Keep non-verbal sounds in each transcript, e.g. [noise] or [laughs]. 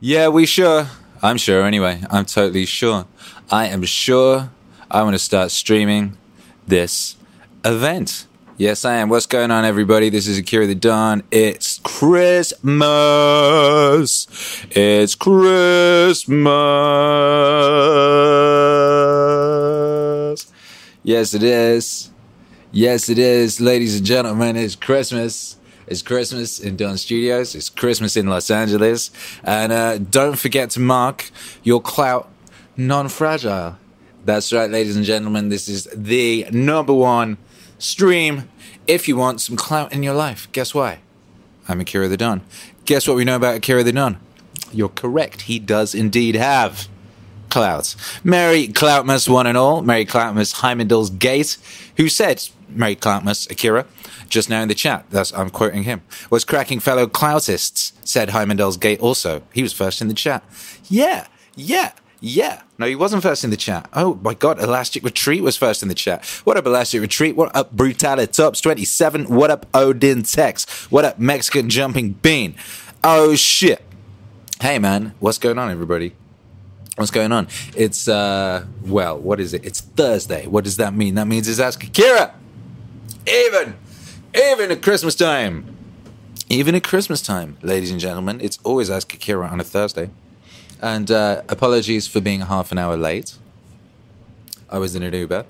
Yeah, we sure. I'm sure anyway. I'm totally sure. I am sure I want to start streaming this event. Yes, I am. What's going on, everybody? This is Akira the Don. It's Christmas. It's Christmas. Yes, it is. Yes, it is. Ladies and gentlemen, it's Christmas. It's Christmas in Don Studios. It's Christmas in Los Angeles. And uh, don't forget to mark your clout non fragile. That's right, ladies and gentlemen. This is the number one stream if you want some clout in your life. Guess why? I'm Akira the Don. Guess what we know about Akira the Don? You're correct. He does indeed have clout. Merry Cloutmas, one and all. Merry Cloutmas, Heimdall's Gate, who said, Merry Cloutmas, Akira, just now in the chat. That's I'm quoting him. Was cracking fellow cloutists, said Heimdall's Gate also. He was first in the chat. Yeah, yeah. Yeah. No, he wasn't first in the chat. Oh my god, Elastic Retreat was first in the chat. What up, Elastic Retreat? What up, Brutalitops 27? What up, Odin Tex? What up, Mexican Jumping Bean? Oh shit. Hey man, what's going on, everybody? What's going on? It's uh well, what is it? It's Thursday. What does that mean? That means it's Ask Akira. Even even at Christmas time. Even at Christmas time, ladies and gentlemen, it's always Ask Akira on a Thursday. And uh, apologies for being half an hour late. I was in an Uber.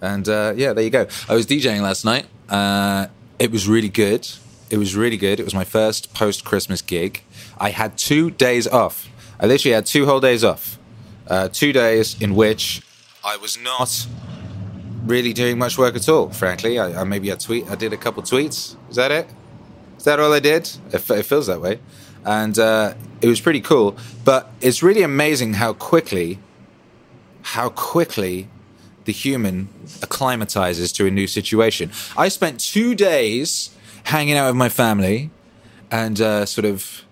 And uh, yeah, there you go. I was DJing last night. Uh, it was really good. It was really good. It was my first post Christmas gig. I had two days off. I literally had two whole days off. Uh, two days in which I was not really doing much work at all, frankly. I, I maybe I tweet. I did a couple tweets. Is that it? Is that all I did? It, it feels that way and uh, it was pretty cool. But it's really amazing how quickly, how quickly the human acclimatizes to a new situation. I spent two days hanging out with my family and uh, sort of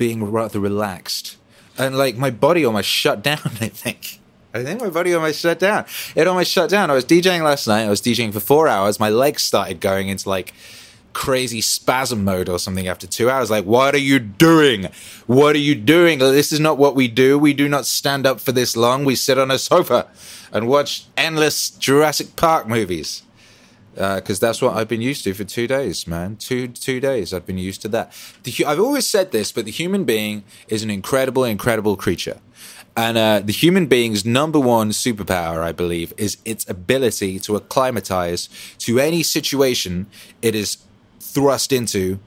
being rather relaxed, and like my body almost shut down. [laughs] I think. I think my body almost shut down. It almost shut down. I was DJing last night. I was DJing for four hours. My legs started going into like crazy spasm mode or something after two hours. Like, what are you doing? What are you doing? This is not what we do. We do not stand up for this long. We sit on a sofa and watch endless Jurassic Park movies. Because uh, that's what I've been used to for two days, man. Two two days. I've been used to that. The, I've always said this, but the human being is an incredible, incredible creature. And uh, the human being's number one superpower, I believe, is its ability to acclimatize to any situation it is thrust into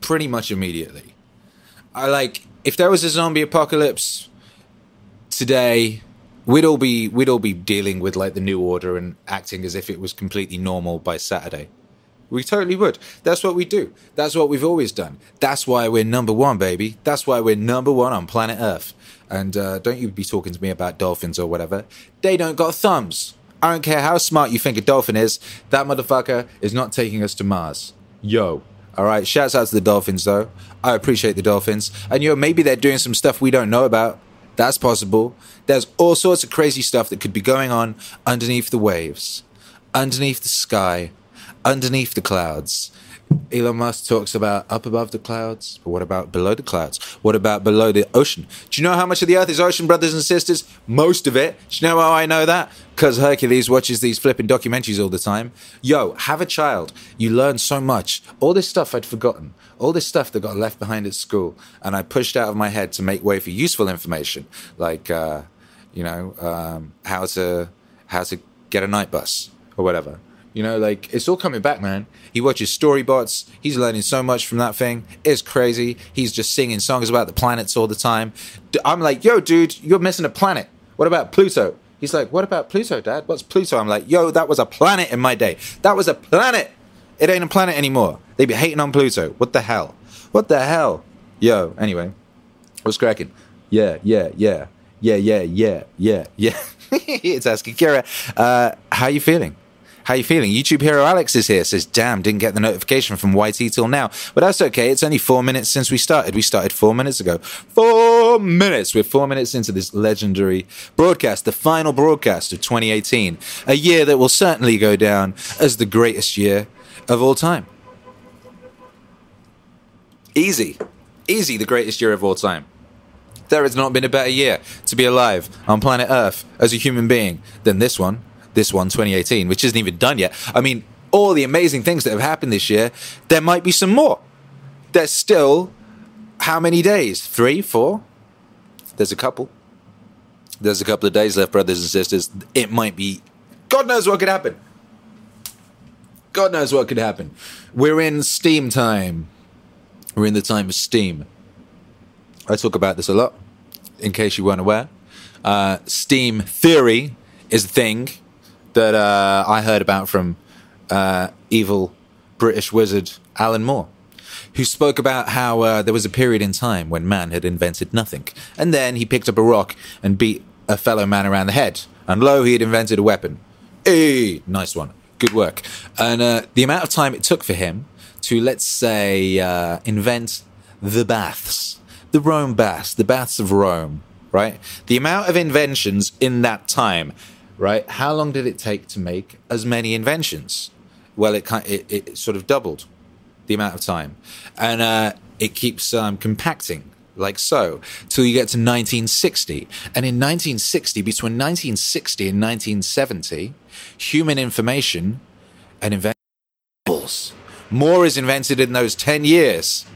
pretty much immediately. I like if there was a zombie apocalypse today, we'd all be we'd all be dealing with like the new order and acting as if it was completely normal by Saturday. We totally would. That's what we do. That's what we've always done. That's why we're number one, baby. That's why we're number one on planet Earth. And uh, don't you be talking to me about dolphins or whatever. They don't got thumbs. I don't care how smart you think a dolphin is, that motherfucker is not taking us to Mars. Yo. All right, shouts out to the Dolphins though. I appreciate the Dolphins. And yo, maybe they're doing some stuff we don't know about. That's possible. There's all sorts of crazy stuff that could be going on underneath the waves, underneath the sky, underneath the clouds. Elon Musk talks about up above the clouds, but what about below the clouds? What about below the ocean? Do you know how much of the earth is ocean, brothers and sisters? Most of it. Do you know how I know that? Because Hercules watches these flipping documentaries all the time. Yo, have a child. You learn so much. All this stuff I'd forgotten. All this stuff that got left behind at school, and I pushed out of my head to make way for useful information, like uh, you know um, how to how to get a night bus or whatever. You know, like it's all coming back, man. He watches Storybots. He's learning so much from that thing. It's crazy. He's just singing songs about the planets all the time. I'm like, yo, dude, you're missing a planet. What about Pluto? He's like, what about Pluto, Dad? What's Pluto? I'm like, yo, that was a planet in my day. That was a planet. It ain't a planet anymore. They be hating on Pluto. What the hell? What the hell? Yo, anyway, what's cracking? Yeah, yeah, yeah, yeah, yeah, yeah, yeah, yeah. [laughs] it's Ask Akira, uh, how you feeling? How you feeling? YouTube hero Alex is here. Says, damn, didn't get the notification from YT till now. But that's okay. It's only four minutes since we started. We started four minutes ago. Four minutes. We're four minutes into this legendary broadcast, the final broadcast of 2018. A year that will certainly go down as the greatest year of all time. Easy. Easy, the greatest year of all time. There has not been a better year to be alive on planet Earth as a human being than this one, this one, 2018, which isn't even done yet. I mean, all the amazing things that have happened this year, there might be some more. There's still how many days? Three, four? There's a couple. There's a couple of days left, brothers and sisters. It might be. God knows what could happen. God knows what could happen. We're in Steam time. We're in the time of Steam. I talk about this a lot, in case you weren't aware. Uh, Steam theory is a thing that uh, I heard about from uh, evil British wizard Alan Moore, who spoke about how uh, there was a period in time when man had invented nothing. And then he picked up a rock and beat a fellow man around the head. And lo, he had invented a weapon. Hey, nice one. Good work. And uh, the amount of time it took for him to, let's say, uh, invent the baths, the Rome baths, the baths of Rome, right? The amount of inventions in that time, right? How long did it take to make as many inventions? Well, it, it, it sort of doubled the amount of time. And uh, it keeps um, compacting like so, till you get to 1960. And in 1960, between 1960 and 1970, human information and inventions. More is invented in those 10 years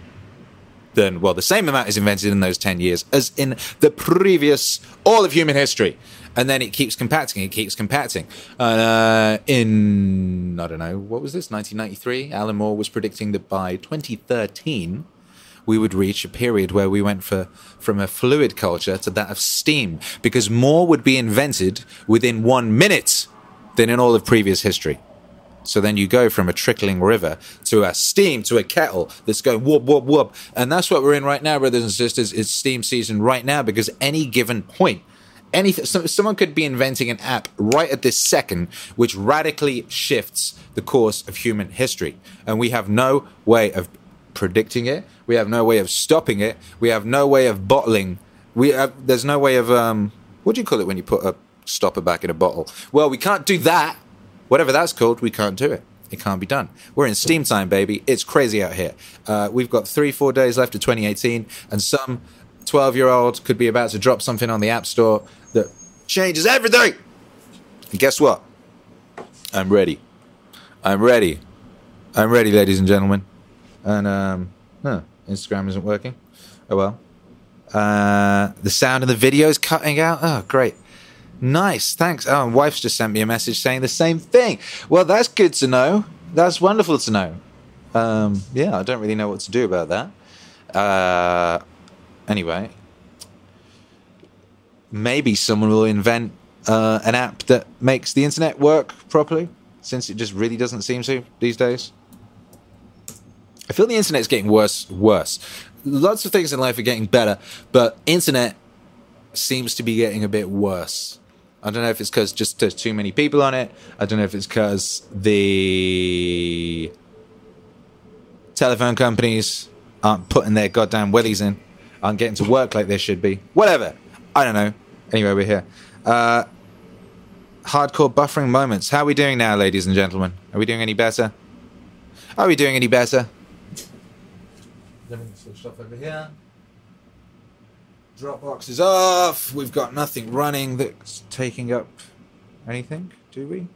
than, well, the same amount is invented in those 10 years as in the previous, all of human history. And then it keeps compacting, it keeps compacting. Uh, in, I don't know, what was this, 1993? Alan Moore was predicting that by 2013, we would reach a period where we went for, from a fluid culture to that of steam, because more would be invented within one minute than in all of previous history. So then you go from a trickling river to a steam to a kettle that's going whoop, whoop, whoop. And that's what we're in right now, brothers and sisters. It's steam season right now because any given point, anything, someone could be inventing an app right at this second, which radically shifts the course of human history. And we have no way of predicting it. We have no way of stopping it. We have no way of bottling. We have, there's no way of um, what do you call it when you put a stopper back in a bottle? Well, we can't do that. Whatever that's called, we can't do it. It can't be done. We're in steam time, baby. It's crazy out here. Uh, we've got three, four days left of 2018, and some 12 year old could be about to drop something on the App Store that changes everything. And guess what? I'm ready. I'm ready. I'm ready, ladies and gentlemen. And um, huh, Instagram isn't working. Oh well. Uh, the sound of the video is cutting out. Oh, great. Nice. Thanks. Oh, my wife's just sent me a message saying the same thing. Well, that's good to know. That's wonderful to know. Um, yeah, I don't really know what to do about that. Uh, anyway, maybe someone will invent uh, an app that makes the internet work properly, since it just really doesn't seem to these days. I feel the internet's getting worse, worse. Lots of things in life are getting better, but internet seems to be getting a bit worse. I don't know if it's because just there's too many people on it. I don't know if it's because the telephone companies aren't putting their goddamn willies in, aren't getting to work like they should be. Whatever. I don't know. Anyway, we're here. Uh, hardcore buffering moments. How are we doing now, ladies and gentlemen? Are we doing any better? Are we doing any better? Let me switch off over here. Dropbox is off. We've got nothing running that's taking up anything, do we?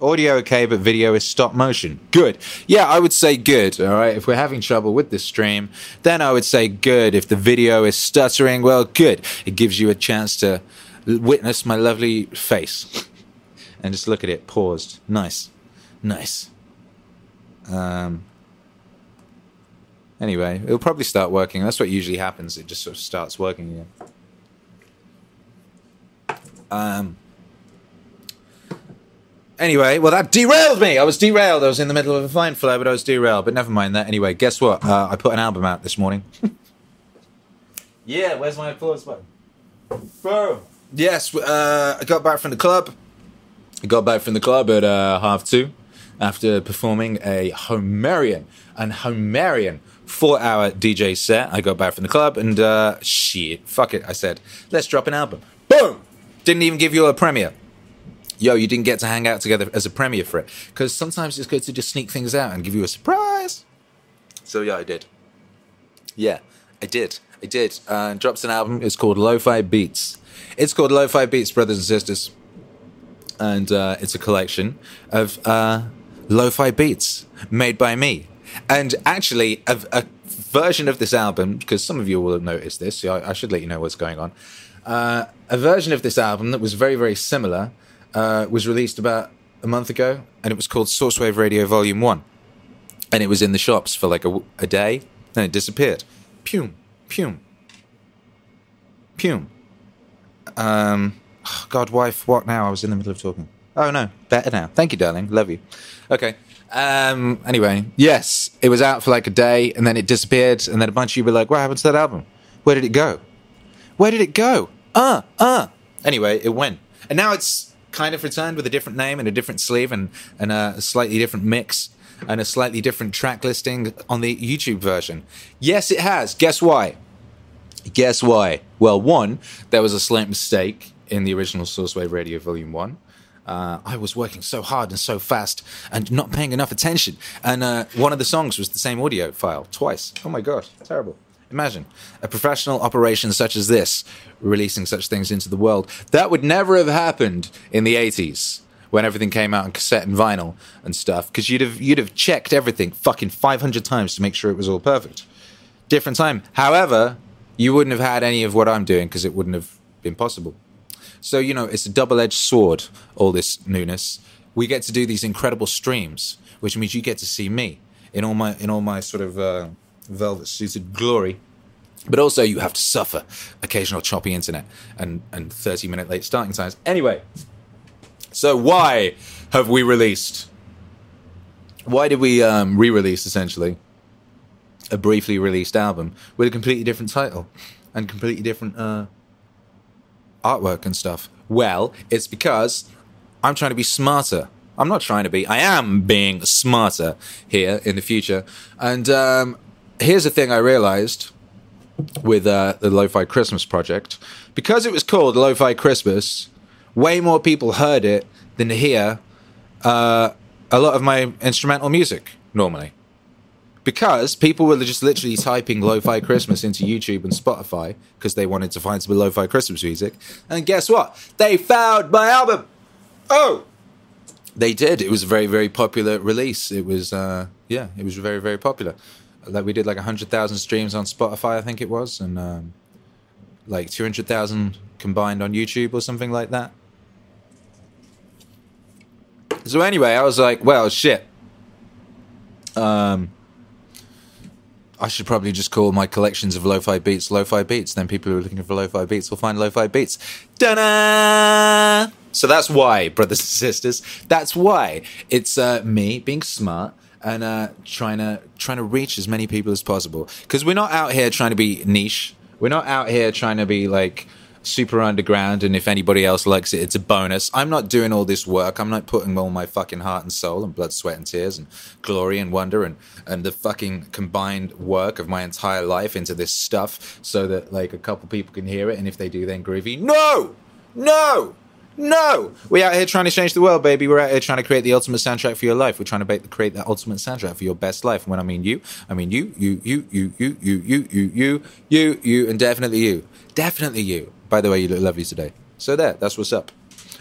Audio okay, but video is stop motion. Good. Yeah, I would say good. All right. If we're having trouble with this stream, then I would say good. If the video is stuttering, well, good. It gives you a chance to witness my lovely face and just look at it paused. Nice. Nice. Um, Anyway, it'll probably start working. That's what usually happens. It just sort of starts working again. Um. Anyway, well, that derailed me. I was derailed. I was in the middle of a fine flow, but I was derailed. But never mind that. Anyway, guess what? Uh, I put an album out this morning. [laughs] yeah, where's my applause button? Boom. Yes, uh, I got back from the club. I got back from the club at uh, half two after performing a Homerian and Homerian four hour DJ set. I got back from the club and uh, shit, fuck it. I said, let's drop an album. Boom! Didn't even give you a premiere. Yo, you didn't get to hang out together as a premiere for it. Because sometimes it's good to just sneak things out and give you a surprise. So yeah, I did. Yeah, I did. I did. Uh, drops an album. It's called Lo-Fi Beats. It's called Lo-Fi Beats, brothers and sisters, and uh, it's a collection of uh, lo-fi beats made by me. And actually, a, a version of this album, because some of you will have noticed this, so I, I should let you know what's going on. Uh, a version of this album that was very, very similar uh, was released about a month ago, and it was called Sourcewave Radio Volume 1. And it was in the shops for like a, a day, then it disappeared. Pum, pum, pum. Um, oh God, wife, what now? I was in the middle of talking. Oh no, better now. Thank you, darling. Love you. Okay. Um, anyway, yes, it was out for like a day and then it disappeared. And then a bunch of you were like, what happened to that album? Where did it go? Where did it go? Uh, uh. Anyway, it went. And now it's kind of returned with a different name and a different sleeve and, and a slightly different mix and a slightly different track listing on the YouTube version. Yes, it has. Guess why? Guess why? Well, one, there was a slight mistake in the original Sourcewave Radio Volume 1. Uh, I was working so hard and so fast and not paying enough attention. And uh, one of the songs was the same audio file twice. Oh my God, terrible. Imagine a professional operation such as this releasing such things into the world. That would never have happened in the 80s when everything came out on cassette and vinyl and stuff because you'd have you'd have checked everything fucking 500 times to make sure it was all perfect. Different time. However, you wouldn't have had any of what I'm doing because it wouldn't have been possible. So, you know, it's a double edged sword, all this newness. We get to do these incredible streams, which means you get to see me in all my, in all my sort of uh, velvet suited glory. But also, you have to suffer occasional choppy internet and, and 30 minute late starting times. Anyway, so why have we released? Why did we um, re release essentially a briefly released album with a completely different title and completely different uh, artwork and stuff? Well, it's because I'm trying to be smarter. I'm not trying to be. I am being smarter here in the future. And um, here's the thing I realized with uh, the Lo-Fi Christmas project, because it was called Lo-Fi Christmas, way more people heard it than hear uh, a lot of my instrumental music normally because people were just literally typing lo-fi Christmas into YouTube and Spotify because they wanted to find some lo-fi Christmas music. And guess what? They found my album. Oh, they did. It was a very very popular release. It was uh, yeah, it was very very popular. Like we did like hundred thousand streams on Spotify, I think it was, and um, like two hundred thousand combined on YouTube or something like that. So anyway, I was like, well, shit. Um, I should probably just call my collections of lo-fi beats lo-fi beats. Then people who are looking for lo-fi beats will find lo-fi beats. Da-da! So that's why, brothers and sisters. That's why it's uh, me being smart and uh, trying to trying to reach as many people as possible. Because we're not out here trying to be niche. We're not out here trying to be like super underground and if anybody else likes it it's a bonus. I'm not doing all this work. I'm not putting all my fucking heart and soul and blood sweat and tears and glory and wonder and and the fucking combined work of my entire life into this stuff so that like a couple people can hear it and if they do then groovy. No! No no, we're out here trying to change the world, baby. We're out here trying to create the ultimate soundtrack for your life. We're trying to create that ultimate soundtrack for your best life. And when I mean you, I mean you, you, you, you, you, you, you, you, you, you, you, and definitely you, definitely you. By the way, you look lovely today. So there, that's what's up.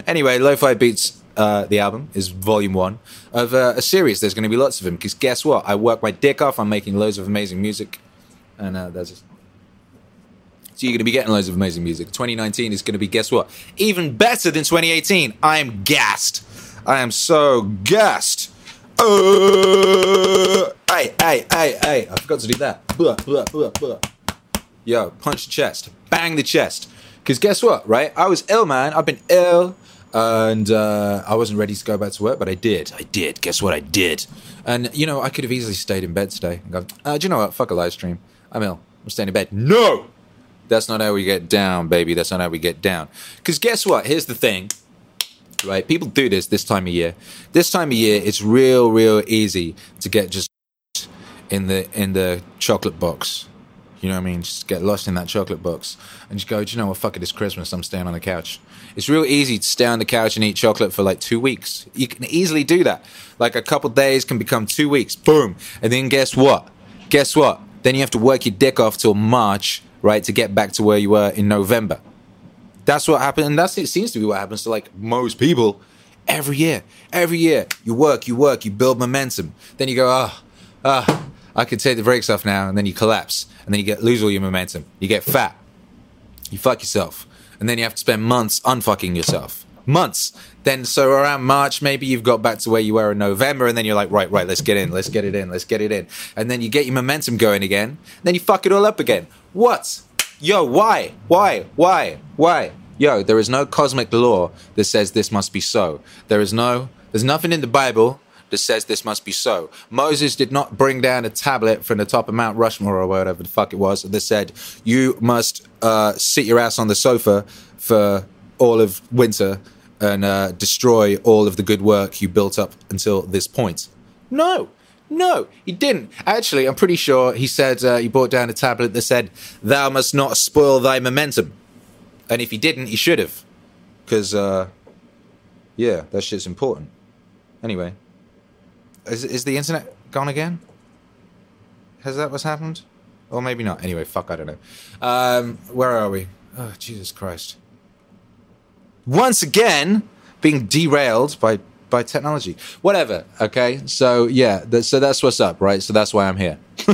Anyway, Lo-Fi Beats, uh, the album, is volume one of uh, a series. There's going to be lots of them because guess what? I work my dick off. I'm making loads of amazing music, and uh, that's. So you're going to be getting loads of amazing music. 2019 is going to be, guess what? Even better than 2018. I am gassed. I am so gassed. Uh, hey, hey, hey, hey. I forgot to do that. Yo, punch the chest. Bang the chest. Because guess what, right? I was ill, man. I've been ill. And uh, I wasn't ready to go back to work, but I did. I did. Guess what? I did. And, you know, I could have easily stayed in bed today and gone, uh, do you know what? Fuck a live stream. I'm ill. I'm staying in bed. No! That's not how we get down, baby. That's not how we get down. Because guess what? Here's the thing, right? People do this this time of year. This time of year, it's real, real easy to get just in the in the chocolate box you know what I mean? Just get lost in that chocolate box and just go, do you know what? Fuck it, it's Christmas. I'm staying on the couch. It's real easy to stay on the couch and eat chocolate for like two weeks. You can easily do that. Like a couple days can become two weeks. Boom. And then guess what? Guess what? Then you have to work your dick off till March, right, to get back to where you were in November. That's what happened, and that's it seems to be what happens to like most people every year. Every year, you work, you work, you build momentum. Then you go, ah, oh, ah, oh, I can take the brakes off now, and then you collapse, and then you get lose all your momentum. You get fat. You fuck yourself, and then you have to spend months unfucking yourself months. Then, so around March, maybe you've got back to where you were in November, and then you're like, right, right, let's get in, let's get it in, let's get it in. And then you get your momentum going again, then you fuck it all up again. What? Yo, why? Why? Why? Why? Yo, there is no cosmic law that says this must be so. There is no, there's nothing in the Bible that says this must be so. Moses did not bring down a tablet from the top of Mount Rushmore or whatever the fuck it was that said, you must uh, sit your ass on the sofa for all of winter and uh, destroy all of the good work you built up until this point. No, no, he didn't. Actually, I'm pretty sure he said uh, he brought down a tablet that said, Thou must not spoil thy momentum. And if he didn't, he should have. Because, uh, yeah, that shit's important. Anyway, is, is the internet gone again? Has that what's happened? Or maybe not. Anyway, fuck, I don't know. Um, where are we? Oh, Jesus Christ once again being derailed by by technology. Whatever. Okay. So yeah. So that's what's up, right? So that's why I'm here. [laughs]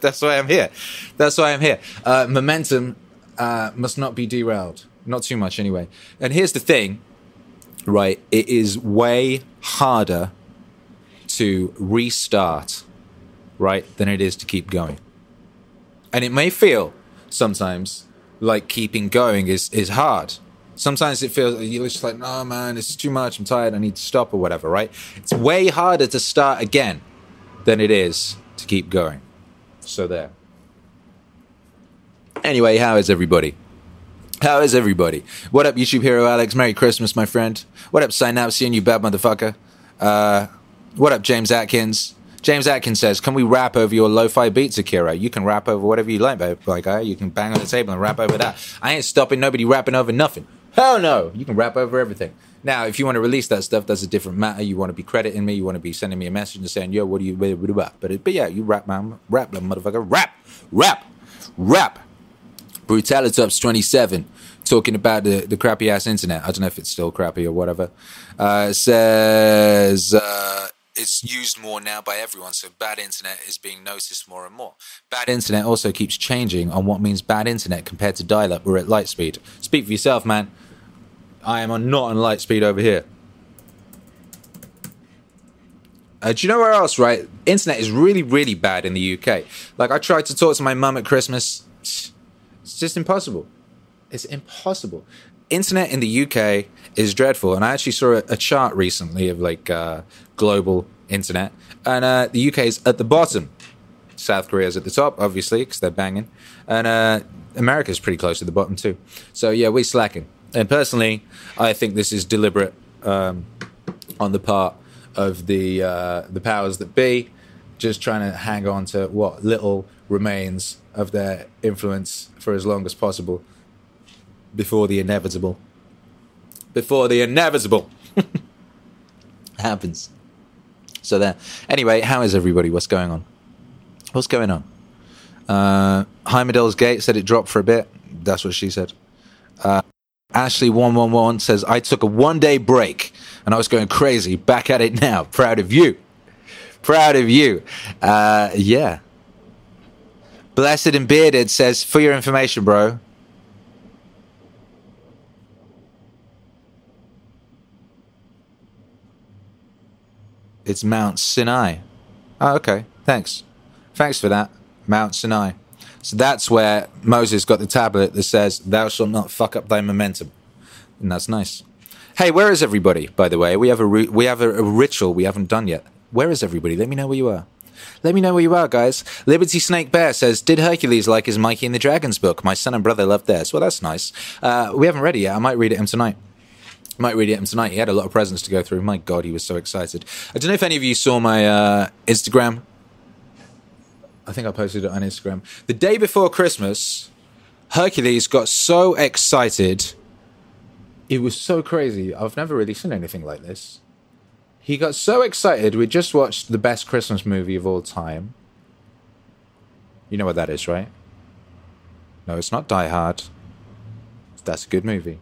that's why I'm here. That's why I'm here. Uh, momentum uh, must not be derailed. Not too much, anyway. And here's the thing, right? It is way harder to restart, right, than it is to keep going. And it may feel sometimes like keeping going is is hard Sometimes it feels you're just like, no, man, it's too much. I'm tired. I need to stop or whatever, right? It's way harder to start again than it is to keep going. So there. Anyway, how is everybody? How is everybody? What up, YouTube hero Alex? Merry Christmas, my friend. What up, Synapsian, you bad motherfucker? Uh, what up, James Atkins? James Atkins says, "Can we rap over your lo-fi beats, Akira? You can rap over whatever you like. Like, uh, you can bang on the table and rap over that. I ain't stopping nobody rapping over nothing. Hell no. You can rap over everything. Now, if you want to release that stuff, that's a different matter. You want to be crediting me. You want to be sending me a message and saying, yo, what do you, you But, but yeah, you rap, man. Rap, motherfucker. Rap, rap, rap. Brutality Ups 27 talking about the, the crappy ass internet. I don't know if it's still crappy or whatever. Uh, says, uh, it's used more now by everyone, so bad internet is being noticed more and more. Bad internet also keeps changing on what means bad internet compared to dial up or at light speed. Speak for yourself, man. I am not on light speed over here. Uh, do you know where else, right? Internet is really, really bad in the UK. Like, I tried to talk to my mum at Christmas. It's just impossible. It's impossible. Internet in the UK is dreadful. And I actually saw a, chart recently of like uh, global internet, and uh, the UK is at the bottom. South Korea is at the top, obviously, because they're banging, and uh, is pretty close to the bottom too. So yeah, we're slacking. And personally, I think this is deliberate um, on the part of the uh, the powers that be, just trying to hang on to what little remains of their influence for as long as possible before the inevitable. Before the inevitable [laughs] happens. So there. Anyway, how is everybody? What's going on? What's going on? Uh, Gate said it dropped for a bit. That's what she said. Uh, Ashley111 says, I took a one day break and I was going crazy. Back at it now. [laughs] Proud of you. Proud of you. Uh, yeah. Blessed and Bearded says, for your information, bro, It's Mount Sinai. Oh, okay. Thanks. Thanks for that. Mount Sinai. So that's where Moses got the tablet that says, Thou shalt not fuck up thy momentum. And that's nice. Hey, where is everybody, by the way? We have a, we have a, a ritual we haven't done yet. Where is everybody? Let me know where you are. Let me know where you are, guys. Liberty Snake Bear says, Did Hercules like his Mikey and the Dragons book? My son and brother loved theirs. Well, that's nice. Uh, we haven't read it yet. I might read it him tonight. Might read it him tonight. He had a lot of presents to go through. My God, he was so excited. I don't know if any of you saw my uh, Instagram. I think I posted it on Instagram. The day before Christmas, Hercules got so excited. It was so crazy. I've never really seen anything like this. He got so excited. We just watched the best Christmas movie of all time. You know what that is, right? No, it's not Die Hard. That's a good movie.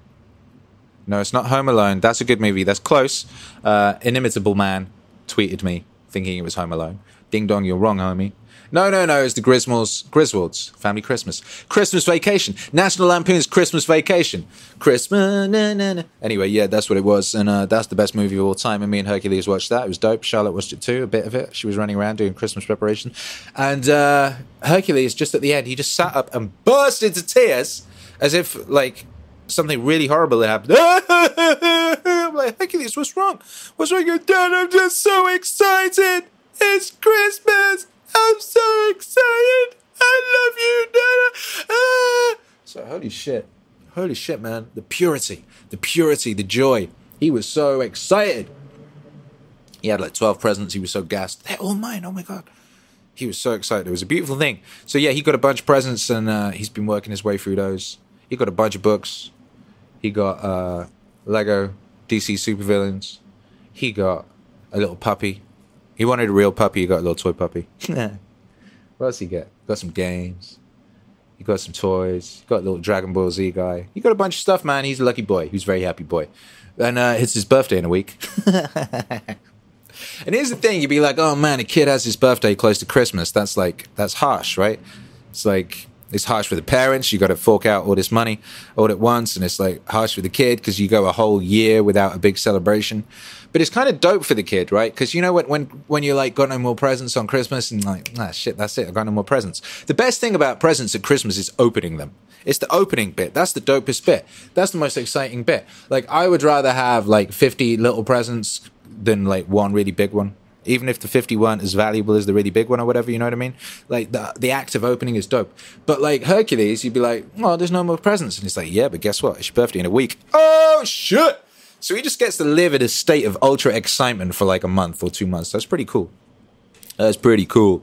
No, it's not Home Alone. That's a good movie. That's close. Uh, Inimitable Man tweeted me thinking it was Home Alone. Ding dong, you're wrong, homie. No, no, no, it's the Griswolds, Griswolds, Family Christmas. Christmas Vacation. National Lampoon's Christmas Vacation. Christmas, na, na, na. Anyway, yeah, that's what it was. And uh, that's the best movie of all time. And me and Hercules watched that. It was dope. Charlotte watched it too, a bit of it. She was running around doing Christmas preparation. And uh, Hercules, just at the end, he just sat up and burst into tears as if, like, something really horrible had happened. [laughs] I'm like, Hercules, what's wrong? What's wrong? Your dad, I'm just so excited. It's Christmas. I'm so excited. I love you, Dada. Ah. So holy shit. Holy shit, man. The purity, the purity, the joy. He was so excited. He had like 12 presents. He was so gassed. They're all mine. Oh my God. He was so excited. It was a beautiful thing. So yeah, he got a bunch of presents and uh, he's been working his way through those. He got a bunch of books. He got uh, Lego DC supervillains. He got a little puppy. He wanted a real puppy. He got a little toy puppy. [laughs] what else he get? Got some games. He got some toys. He got a little Dragon Ball Z guy. He got a bunch of stuff, man. He's a lucky boy. He's a very happy boy. And uh, it's his birthday in a week. [laughs] and here's the thing: you'd be like, "Oh man, a kid has his birthday close to Christmas. That's like that's harsh, right? It's like it's harsh for the parents. You got to fork out all this money all at once, and it's like harsh for the kid because you go a whole year without a big celebration. But it's kind of dope for the kid, right? Because you know what? When when you're like got no more presents on Christmas and like ah shit, that's it. I got no more presents. The best thing about presents at Christmas is opening them. It's the opening bit. That's the dopest bit. That's the most exciting bit. Like I would rather have like 50 little presents than like one really big one even if the 50 weren't as valuable as the really big one or whatever, you know what I mean? Like the the act of opening is dope. But like Hercules, you'd be like, oh, there's no more presents. And it's like, yeah, but guess what? It's your birthday in a week. Oh, shit. So he just gets to live in a state of ultra excitement for like a month or two months. That's pretty cool. That's pretty cool.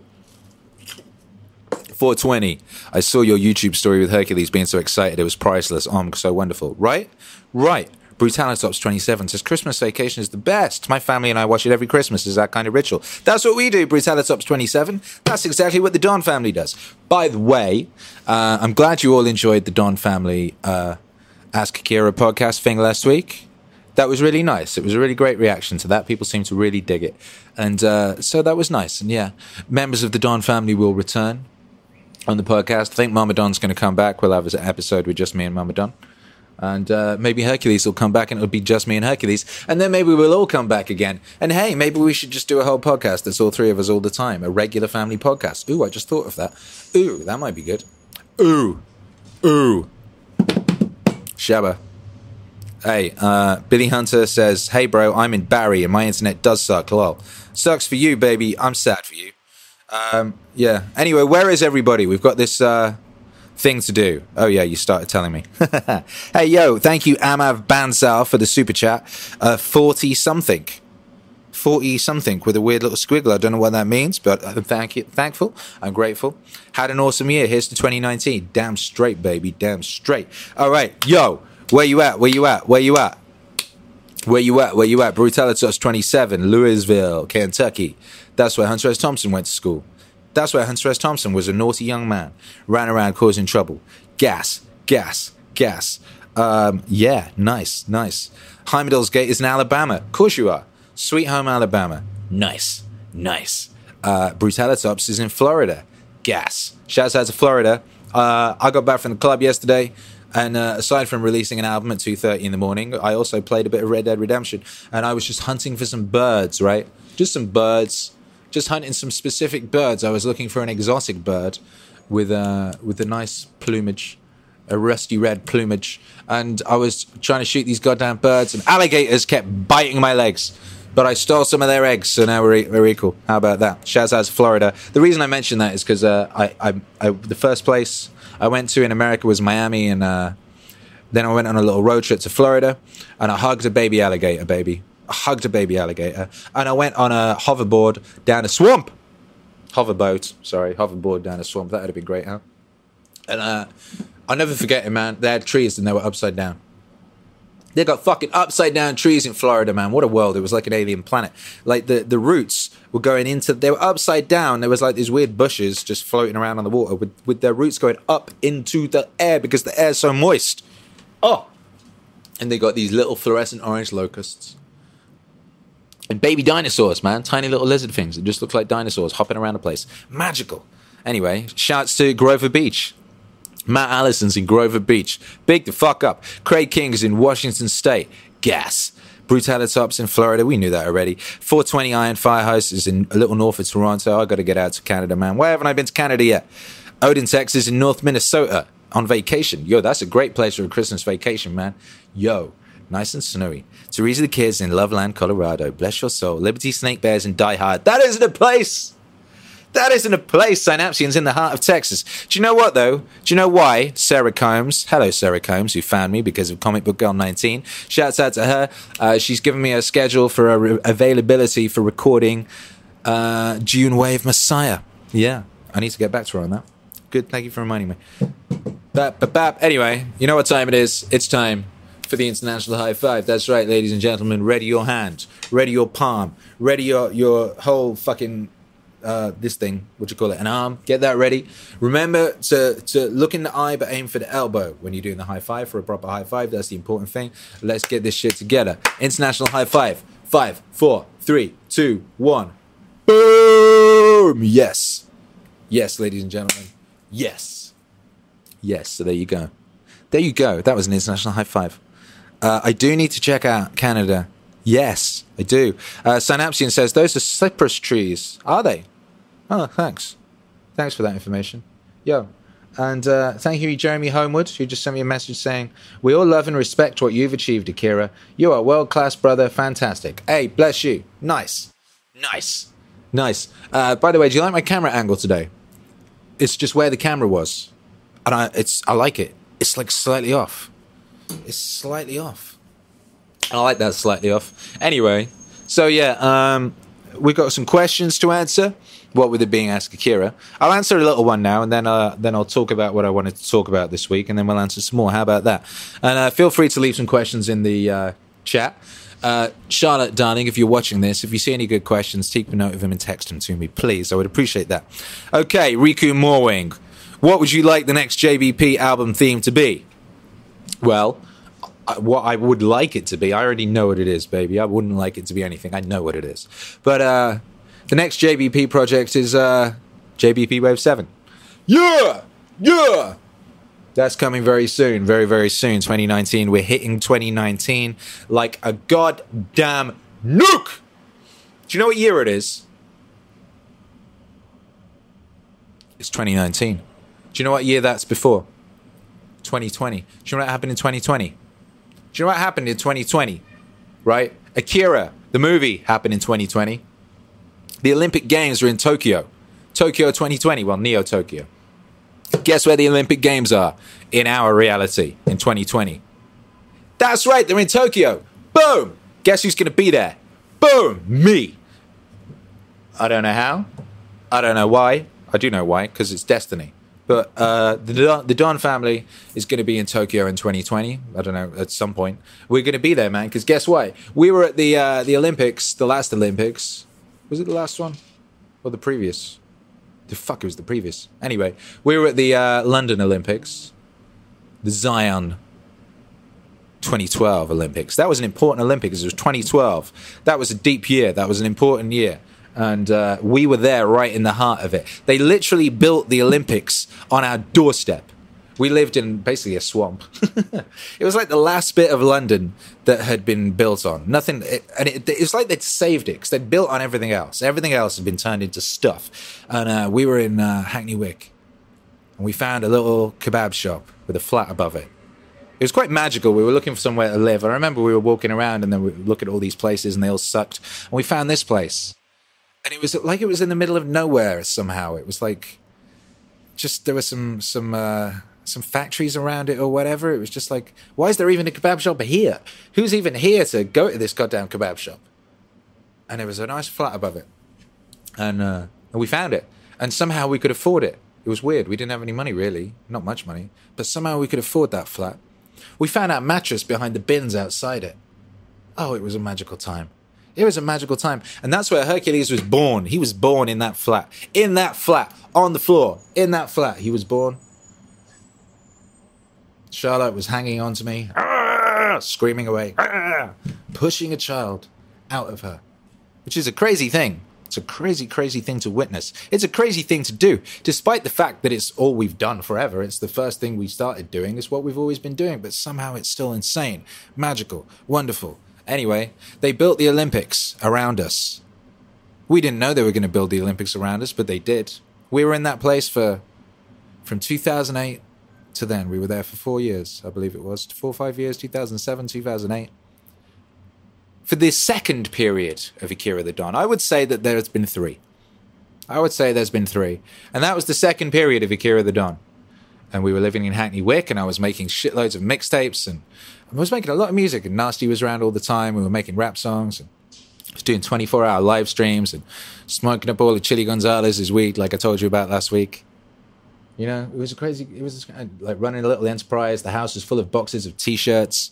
420. I saw your YouTube story with Hercules being so excited. It was priceless. Oh, so wonderful. Right? Right. Brutalitops 27 says Christmas vacation is the best. My family and I watch it every Christmas as that kind of ritual. That's what we do, Brutalitops 27. That's exactly what the Don family does. By the way, uh, I'm glad you all enjoyed the Don family uh, Ask Akira podcast thing last week that was really nice. It was a really great reaction to that. People seemed to really dig it. And uh, so that was nice. And yeah, members of the Don family will return on the podcast. I think Mama Don's going to come back. We'll have an episode with just me and Mama Don. And uh, maybe Hercules will come back and it'll be just me and Hercules. And then maybe we'll all come back again. And hey, maybe we should just do a whole podcast that's all three of us all the time. A regular family podcast. Ooh, I just thought of that. Ooh, that might be good. Ooh. Ooh. Shabba. Hey, uh, Billy Hunter says, Hey, bro, I'm in Barry, and my internet does suck. Lol. Sucks for you, baby. I'm sad for you. Um, yeah. Anyway, where is everybody? We've got this uh, thing to do. Oh, yeah, you started telling me. [laughs] hey, yo, thank you, Amav Bansal, for the super chat. 40 uh, something. 40 something with a weird little squiggle. I don't know what that means, but I'm thank you, thankful. I'm grateful. Had an awesome year. Here's to 2019. Damn straight, baby. Damn straight. All right, yo. Where you at? Where you at? Where you at? Where you at? Where you at? Brutalitas 27, Louisville, Kentucky. That's where Hunter S. Thompson went to school. That's where Hunter S. Thompson was a naughty young man, ran around causing trouble. Gas, gas, gas. Um, yeah, nice, nice. Heimdall's Gate is in Alabama. Of course you are. Sweet home Alabama. Nice, nice. Uh, Brutalitops is in Florida. Gas. Shouts out to Florida. Uh, I got back from the club yesterday. And uh, aside from releasing an album at 2.30 in the morning, I also played a bit of Red Dead Redemption. And I was just hunting for some birds, right? Just some birds. Just hunting some specific birds. I was looking for an exotic bird with, uh, with a nice plumage, a rusty red plumage. And I was trying to shoot these goddamn birds, and alligators kept biting my legs but I stole some of their eggs, so now we're, we're equal. How about that? To Florida. The reason I mention that is because uh, I, I, I, the first place I went to in America was Miami, and uh, then I went on a little road trip to Florida, and I hugged a baby alligator, baby. Hugged a baby alligator, and I went on a hoverboard down a swamp. Hoverboat, sorry, hoverboard down a swamp. That would have been great, huh? And uh, I'll never forget it, man. They had trees and they were upside down. They got fucking upside down trees in Florida, man. What a world. It was like an alien planet. Like the, the roots were going into, they were upside down. There was like these weird bushes just floating around on the water with, with their roots going up into the air because the air's so moist. Oh. And they got these little fluorescent orange locusts. And baby dinosaurs, man. Tiny little lizard things that just look like dinosaurs hopping around the place. Magical. Anyway, shouts to Grover Beach. Matt Allison's in Grover Beach. Big the fuck up. Craig King's in Washington State. Gas. Brutalitops in Florida. We knew that already. 420 Iron Firehouse is in a little north of Toronto. I got to get out to Canada, man. Why haven't I been to Canada yet? Odin, Texas in North Minnesota on vacation. Yo, that's a great place for a Christmas vacation, man. Yo, nice and snowy. Teresa the Kids in Loveland, Colorado. Bless your soul. Liberty Snake Bears in Die Hard. That isn't a place. That isn't a place. Synapsian's in the heart of Texas. Do you know what, though? Do you know why? Sarah Combs. Hello, Sarah Combs, who found me because of Comic Book Girl 19. Shouts out to her. Uh, she's given me a schedule for a re- availability for recording uh, June Wave Messiah. Yeah, I need to get back to her on that. Good. Thank you for reminding me. Bap, bap, bap. Anyway, you know what time it is? It's time for the international high five. That's right, ladies and gentlemen. Ready your hand, ready your palm, ready your, your whole fucking uh, this thing, what you call it, an arm. Get that ready. Remember to to look in the eye, but aim for the elbow when you're doing the high five for a proper high five. That's the important thing. Let's get this shit together. International high five. Five, four, three, two, one. Boom! Yes, yes, ladies and gentlemen. Yes, yes. So there you go. There you go. That was an international high five. Uh, I do need to check out Canada. Yes, I do. Uh, Synapsian says those are cypress trees. Are they? Oh, thanks. Thanks for that information. Yo. And uh, thank you, Jeremy Homewood, who just sent me a message saying, We all love and respect what you've achieved, Akira. You are world class, brother. Fantastic. Hey, bless you. Nice. Nice. Nice. Uh, by the way, do you like my camera angle today? It's just where the camera was. And I, it's, I like it. It's like slightly off. It's slightly off. I like that slightly off. Anyway, so yeah, um, we've got some questions to answer. What with it being Ask Akira, I'll answer a little one now, and then uh, then I'll talk about what I wanted to talk about this week, and then we'll answer some more. How about that? And uh, feel free to leave some questions in the uh, chat. Uh, Charlotte, darling, if you're watching this, if you see any good questions, take a note of them and text them to me, please. I would appreciate that. Okay, Riku Morwing, what would you like the next JBP album theme to be? Well, what I would like it to be. I already know what it is, baby. I wouldn't like it to be anything. I know what it is. But uh, the next JBP project is uh, JBP Wave 7. Yeah! Yeah! That's coming very soon, very, very soon. 2019. We're hitting 2019 like a goddamn nuke! Do you know what year it is? It's 2019. Do you know what year that's before? 2020. Do you know what happened in 2020? Do you know what happened in 2020? Right? Akira, the movie, happened in 2020. The Olympic Games are in Tokyo. Tokyo 2020, well, Neo Tokyo. Guess where the Olympic Games are in our reality in 2020? That's right, they're in Tokyo. Boom! Guess who's going to be there? Boom! Me. I don't know how. I don't know why. I do know why, because it's destiny. But uh, the Don- the Don family is going to be in Tokyo in 2020. I don't know at some point. We're going to be there, man. Because guess what? We were at the uh, the Olympics, the last Olympics. Was it the last one or the previous? The fuck it was the previous. Anyway, we were at the uh, London Olympics, the Zion 2012 Olympics. That was an important Olympics. It was 2012. That was a deep year. That was an important year. And uh, we were there right in the heart of it. They literally built the Olympics on our doorstep. We lived in basically a swamp. [laughs] it was like the last bit of London that had been built on. Nothing, it, and it, it was like they'd saved it because they'd built on everything else. Everything else had been turned into stuff. And uh, we were in uh, Hackney Wick, and we found a little kebab shop with a flat above it. It was quite magical. We were looking for somewhere to live. I remember we were walking around and then we look at all these places and they all sucked. And we found this place. And it was like it was in the middle of nowhere somehow. It was like just there were some some uh, some factories around it or whatever. It was just like, why is there even a kebab shop here? Who's even here to go to this goddamn kebab shop? And there was a nice flat above it, and uh, and we found it, and somehow we could afford it. It was weird. We didn't have any money really, not much money, but somehow we could afford that flat. We found our mattress behind the bins outside it. Oh, it was a magical time. It was a magical time. And that's where Hercules was born. He was born in that flat. In that flat. On the floor. In that flat. He was born. Charlotte was hanging on to me, ah, screaming away, ah, pushing a child out of her, which is a crazy thing. It's a crazy, crazy thing to witness. It's a crazy thing to do, despite the fact that it's all we've done forever. It's the first thing we started doing. It's what we've always been doing, but somehow it's still insane, magical, wonderful. Anyway, they built the Olympics around us. We didn't know they were going to build the Olympics around us, but they did. We were in that place for from 2008 to then. We were there for four years, I believe it was. Four or five years, 2007, 2008 for the second period of Akira the Don, I would say that there's been three. I would say there's been three. And that was the second period of Akira the Don. And we were living in Hackney Wick, and I was making shitloads of mixtapes, and I was making a lot of music, and Nasty was around all the time. We were making rap songs, and I was doing 24 hour live streams, and smoking up all the Chili Gonzalez's weed, like I told you about last week. You know, it was a crazy, it was uh, like running a little enterprise. The house was full of boxes of t shirts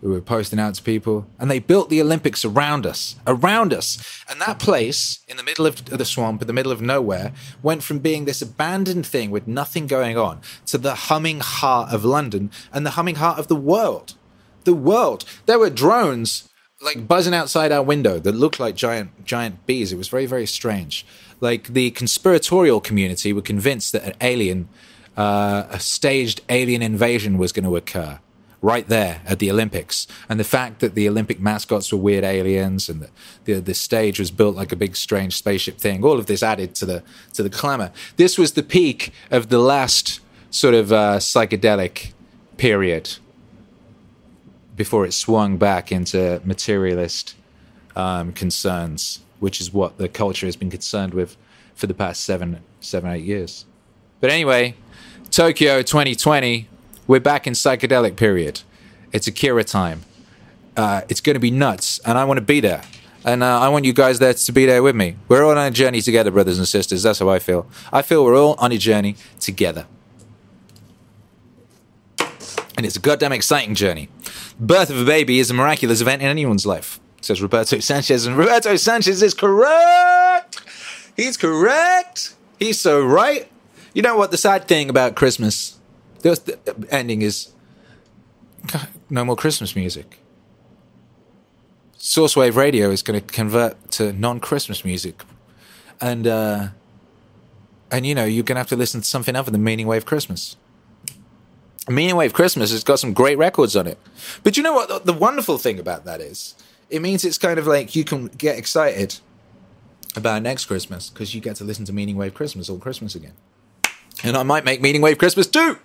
we were posting out to people, and they built the Olympics around us, around us. And that place, in the middle of the swamp, in the middle of nowhere, went from being this abandoned thing with nothing going on to the humming heart of London and the humming heart of the world. The world. There were drones like buzzing outside our window that looked like giant, giant bees. It was very, very strange. Like the conspiratorial community were convinced that an alien, uh, a staged alien invasion was going to occur right there at the Olympics. And the fact that the Olympic mascots were weird aliens and the, the, the, stage was built like a big strange spaceship thing, all of this added to the, to the clamor. This was the peak of the last sort of uh, psychedelic period before it swung back into materialist um, concerns, which is what the culture has been concerned with for the past seven, seven, eight years. But anyway, Tokyo 2020 we're back in psychedelic period. It's Akira time. Uh, it's going to be nuts, and I want to be there. And uh, I want you guys there to be there with me. We're all on a journey together, brothers and sisters. That's how I feel. I feel we're all on a journey together. And it's a goddamn exciting journey. Birth of a baby is a miraculous event in anyone's life, says Roberto [laughs] Sanchez. And Roberto Sanchez is correct. He's correct. He's so right. You know what? The sad thing about Christmas the ending is no more Christmas music. Sourcewave Radio is going to convert to non-Christmas music, and uh, and you know you're going to have to listen to something other than Meaning Wave Christmas. Meaning Wave Christmas has got some great records on it, but you know what? The wonderful thing about that is, it means it's kind of like you can get excited about next Christmas because you get to listen to Meaning Wave Christmas all Christmas again. And I might make Meaning Wave Christmas too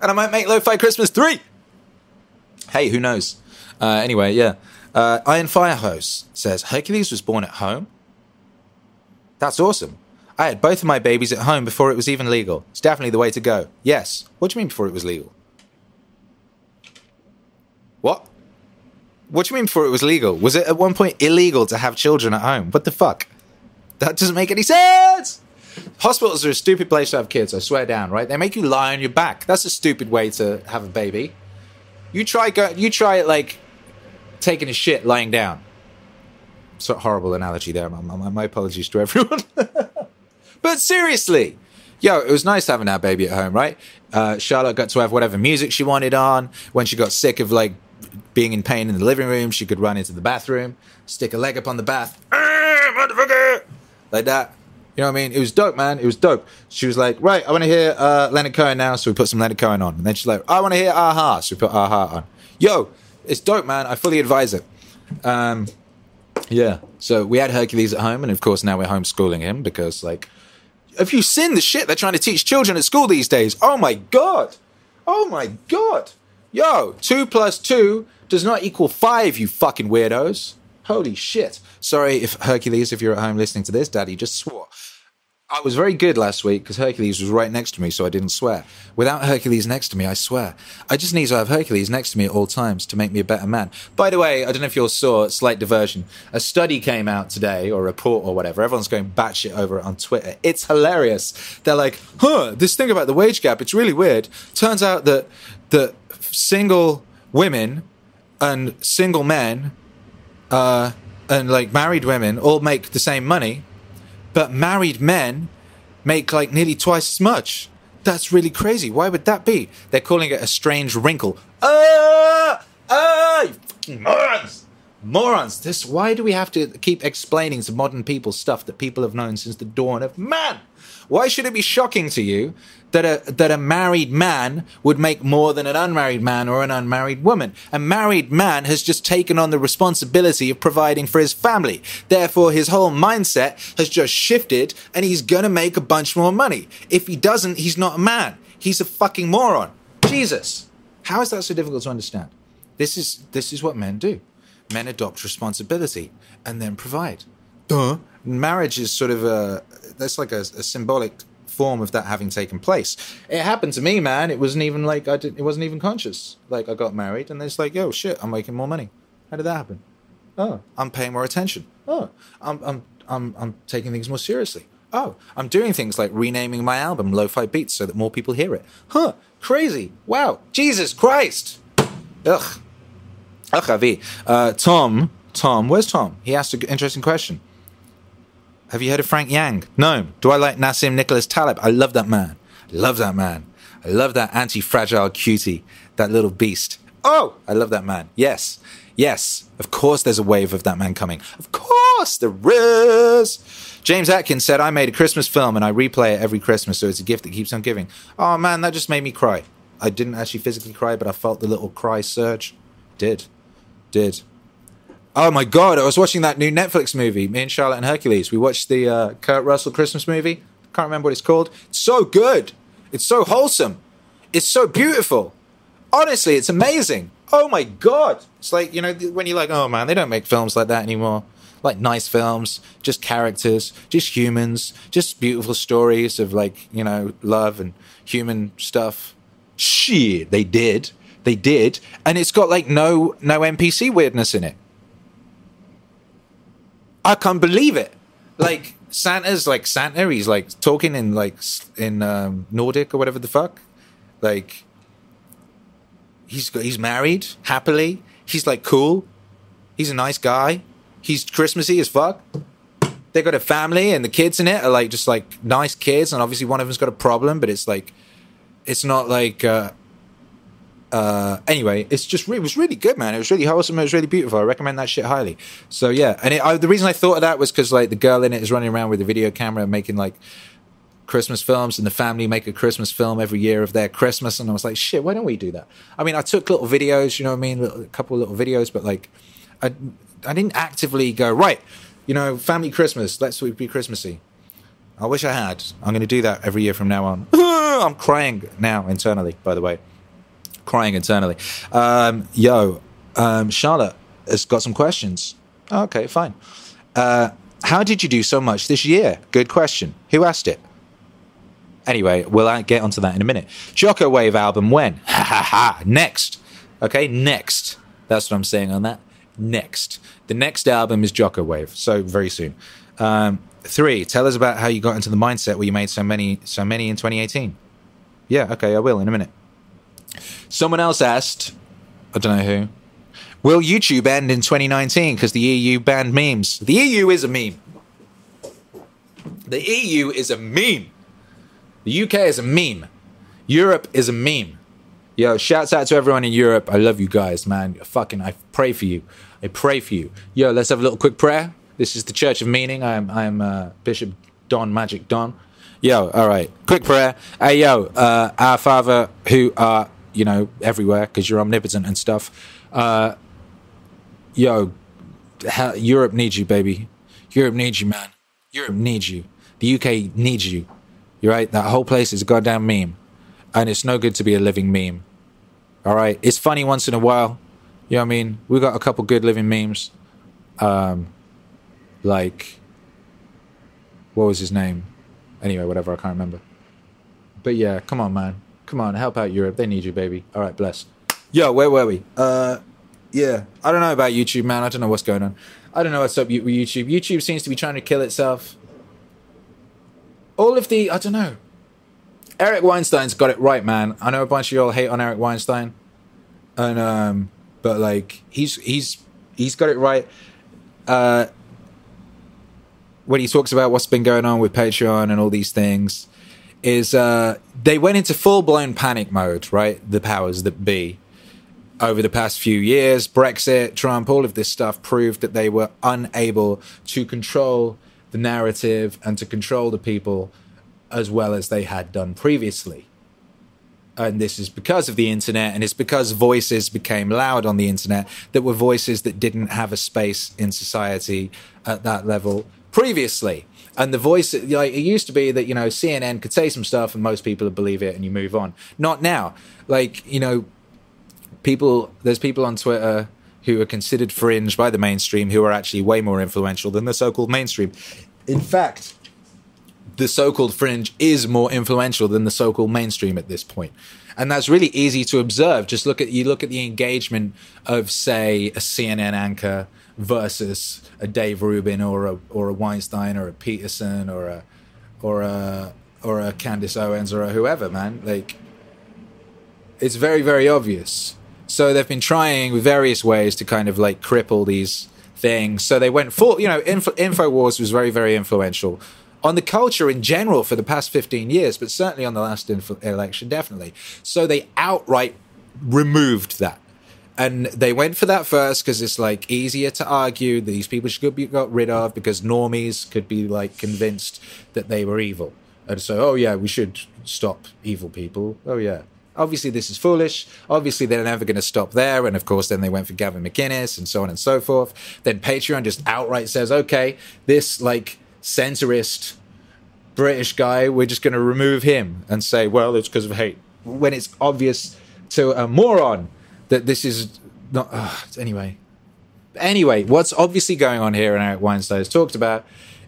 and I might make Lo-Fi Christmas 3. Hey, who knows? Uh, anyway, yeah. Uh, Iron Firehose says Hercules was born at home. That's awesome. I had both of my babies at home before it was even legal. It's definitely the way to go. Yes. What do you mean before it was legal? What? What do you mean before it was legal? Was it at one point illegal to have children at home? What the fuck? That doesn't make any sense! Hospitals are a stupid place to have kids, I swear down, right? They make you lie on your back. That's a stupid way to have a baby. You try go you try it like taking a shit lying down. So horrible analogy there. My, my, my apologies to everyone. [laughs] but seriously, yo, it was nice having our baby at home, right? Uh, Charlotte got to have whatever music she wanted on. When she got sick of like being in pain in the living room, she could run into the bathroom, stick a leg up on the bath, [clears throat] like that. You know what I mean? It was dope, man. It was dope. She was like, right, I want to hear uh, Leonard Cohen now. So we put some Leonard Cohen on. And then she's like, I want to hear a-ha. So we put a-ha on. Yo, it's dope, man. I fully advise it. Um, yeah. So we had Hercules at home. And of course, now we're homeschooling him because, like, have you seen the shit they're trying to teach children at school these days? Oh my God. Oh my God. Yo, two plus two does not equal five, you fucking weirdos. Holy shit. Sorry if Hercules, if you're at home listening to this, Daddy just swore. I was very good last week because Hercules was right next to me, so I didn't swear. Without Hercules next to me, I swear. I just need to have Hercules next to me at all times to make me a better man. By the way, I don't know if you all saw, slight diversion. A study came out today, or a report or whatever. Everyone's going batshit over it on Twitter. It's hilarious. They're like, huh, this thing about the wage gap, it's really weird. Turns out that, that single women and single men uh, and like married women all make the same money, but married men make like nearly twice as much. That's really crazy. Why would that be? They're calling it a strange wrinkle. Ah, ah, morons, morons. This. Why do we have to keep explaining to modern people stuff that people have known since the dawn of man? Why should it be shocking to you that a that a married man would make more than an unmarried man or an unmarried woman? A married man has just taken on the responsibility of providing for his family. Therefore, his whole mindset has just shifted, and he's gonna make a bunch more money. If he doesn't, he's not a man. He's a fucking moron. Jesus, how is that so difficult to understand? This is this is what men do. Men adopt responsibility and then provide. Duh. Marriage is sort of a that's like a, a symbolic form of that having taken place. It happened to me, man. It wasn't even like I didn't. It wasn't even conscious. Like I got married, and it's like, yo, shit, I'm making more money. How did that happen? Oh, I'm paying more attention. Oh, I'm I'm I'm I'm taking things more seriously. Oh, I'm doing things like renaming my album Lo-Fi Beats so that more people hear it. Huh? Crazy. Wow. Jesus Christ. Ugh. Ugh, Avi. Uh, Tom. Tom. Where's Tom? He asked an interesting question. Have you heard of Frank Yang? No. Do I like Nassim Nicholas Taleb? I love that man. Love that man. I love that anti-fragile cutie, that little beast. Oh, I love that man. Yes. Yes. Of course there's a wave of that man coming. Of course there is. James Atkins said, I made a Christmas film and I replay it every Christmas, so it's a gift that keeps on giving. Oh man, that just made me cry. I didn't actually physically cry, but I felt the little cry surge. Did. Did. Oh my god! I was watching that new Netflix movie. Me and Charlotte and Hercules. We watched the uh, Kurt Russell Christmas movie. Can't remember what it's called. It's so good. It's so wholesome. It's so beautiful. Honestly, it's amazing. Oh my god! It's like you know when you're like, oh man, they don't make films like that anymore. Like nice films, just characters, just humans, just beautiful stories of like you know love and human stuff. Shit, they did. They did, and it's got like no no NPC weirdness in it. I can't believe it. Like Santa's like Santa. He's like talking in like in um, Nordic or whatever the fuck. Like he's got, he's married happily. He's like cool. He's a nice guy. He's Christmassy as fuck. They got a family and the kids in it are like just like nice kids, and obviously one of them's got a problem, but it's like it's not like uh, uh, anyway, it's just it was really good, man. It was really wholesome. It was really beautiful. I recommend that shit highly. So yeah, and it, I, the reason I thought of that was because like the girl in it is running around with a video camera making like Christmas films, and the family make a Christmas film every year of their Christmas. And I was like, shit, why don't we do that? I mean, I took little videos, you know what I mean, little, a couple little videos, but like, I I didn't actively go right. You know, family Christmas. Let's be Christmassy. I wish I had. I'm going to do that every year from now on. [laughs] I'm crying now internally, by the way crying internally. Um, yo, um, Charlotte has got some questions. Okay, fine. Uh, how did you do so much this year? Good question. Who asked it? Anyway, we'll get onto that in a minute. Jocko Wave album when? [laughs] Ha ha ha. Next. Okay, next. That's what I'm saying on that. Next. The next album is Jocko Wave. So very soon. Um, three. Tell us about how you got into the mindset where you made so many, so many in 2018. Yeah. Okay, I will in a minute. Someone else asked, I don't know who, will YouTube end in 2019 because the EU banned memes? The EU is a meme. The EU is a meme. The UK is a meme. Europe is a meme. Yo, shouts out to everyone in Europe. I love you guys, man. Fucking, I pray for you. I pray for you. Yo, let's have a little quick prayer. This is the Church of Meaning. I am, I am uh, Bishop Don Magic Don. Yo, all right. Quick prayer. Hey, yo, uh, our Father who are you know, everywhere because you're omnipotent and stuff. Uh, yo, ha- Europe needs you, baby. Europe needs you, man. Europe needs you. The UK needs you. You're right. That whole place is a goddamn meme, and it's no good to be a living meme. All right, it's funny once in a while. You know what I mean? We got a couple good living memes. Um, like, what was his name? Anyway, whatever. I can't remember. But yeah, come on, man. Come on, help out Europe. They need you, baby. All right, bless. Yo, where were we? Uh, yeah, I don't know about YouTube, man. I don't know what's going on. I don't know what's up with YouTube. YouTube seems to be trying to kill itself. All of the, I don't know. Eric Weinstein's got it right, man. I know a bunch of y'all hate on Eric Weinstein. and um, but like he's he's he's got it right. Uh, when he talks about what's been going on with Patreon and all these things, is uh, they went into full blown panic mode, right? The powers that be. Over the past few years, Brexit, Trump, all of this stuff proved that they were unable to control the narrative and to control the people as well as they had done previously. And this is because of the internet, and it's because voices became loud on the internet that were voices that didn't have a space in society at that level previously. And the voice, like it used to be that you know CNN could say some stuff and most people would believe it, and you move on. Not now. Like you know, people. There's people on Twitter who are considered fringe by the mainstream who are actually way more influential than the so-called mainstream. In fact, the so-called fringe is more influential than the so-called mainstream at this point and that's really easy to observe just look at you look at the engagement of say a cnn anchor versus a dave rubin or a or a weinstein or a peterson or a or a or a candace owens or a whoever man like it's very very obvious so they've been trying with various ways to kind of like cripple these things so they went full you know Info, infowars was very very influential on the culture in general for the past 15 years, but certainly on the last inf- election, definitely. So they outright removed that. And they went for that first because it's like easier to argue these people should be got rid of because normies could be like convinced that they were evil. And so, oh yeah, we should stop evil people. Oh yeah. Obviously, this is foolish. Obviously, they're never going to stop there. And of course, then they went for Gavin McInnes and so on and so forth. Then Patreon just outright says, okay, this like centrist British guy, we're just going to remove him and say, well, it's because of hate. When it's obvious to a moron that this is not. Uh, anyway. Anyway, what's obviously going on here, and Eric Weinstein has talked about,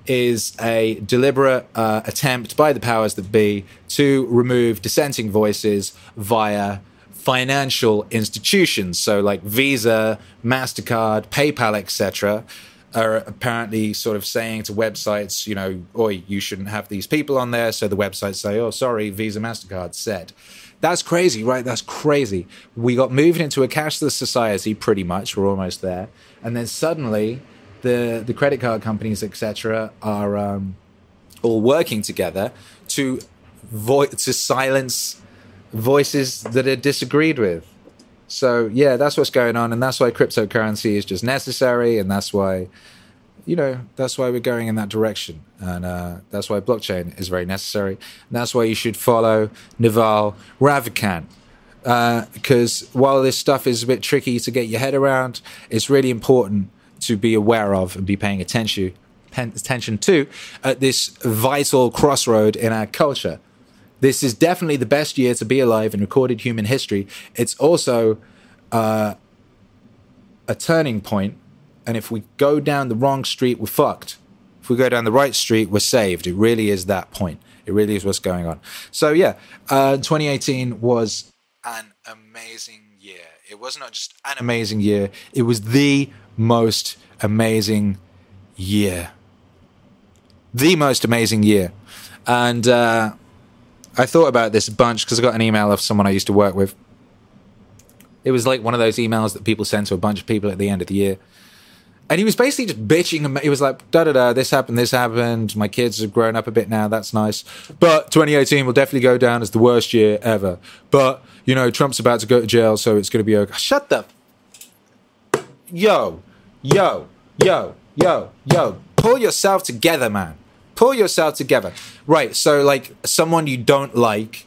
is a deliberate uh, attempt by the powers that be to remove dissenting voices via financial institutions. So, like Visa, MasterCard, PayPal, etc are apparently sort of saying to websites, you know, oi, you shouldn't have these people on there. So the websites say, oh, sorry, Visa, MasterCard said. That's crazy, right? That's crazy. We got moved into a cashless society pretty much. We're almost there. And then suddenly the, the credit card companies, etc., are um, all working together to, vo- to silence voices that are disagreed with. So yeah, that's what's going on, and that's why cryptocurrency is just necessary, and that's why, you know, that's why we're going in that direction, and uh, that's why blockchain is very necessary, and that's why you should follow Naval Ravikant. Because uh, while this stuff is a bit tricky to get your head around, it's really important to be aware of and be paying attention attention to at this vital crossroad in our culture this is definitely the best year to be alive in recorded human history. It's also uh, a turning point, and if we go down the wrong street, we're fucked. If we go down the right street, we're saved. It really is that point. It really is what's going on. So yeah, uh, 2018 was an amazing year. It was not just an amazing year; it was the most amazing year. The most amazing year, and. Uh, I thought about this a bunch because I got an email of someone I used to work with. It was like one of those emails that people send to a bunch of people at the end of the year. And he was basically just bitching. He was like, da da da, this happened, this happened. My kids have grown up a bit now. That's nice. But 2018 will definitely go down as the worst year ever. But, you know, Trump's about to go to jail, so it's going to be okay. Shut the. Yo, yo, yo, yo, yo. Pull yourself together, man pull yourself together. Right. So, like, someone you don't like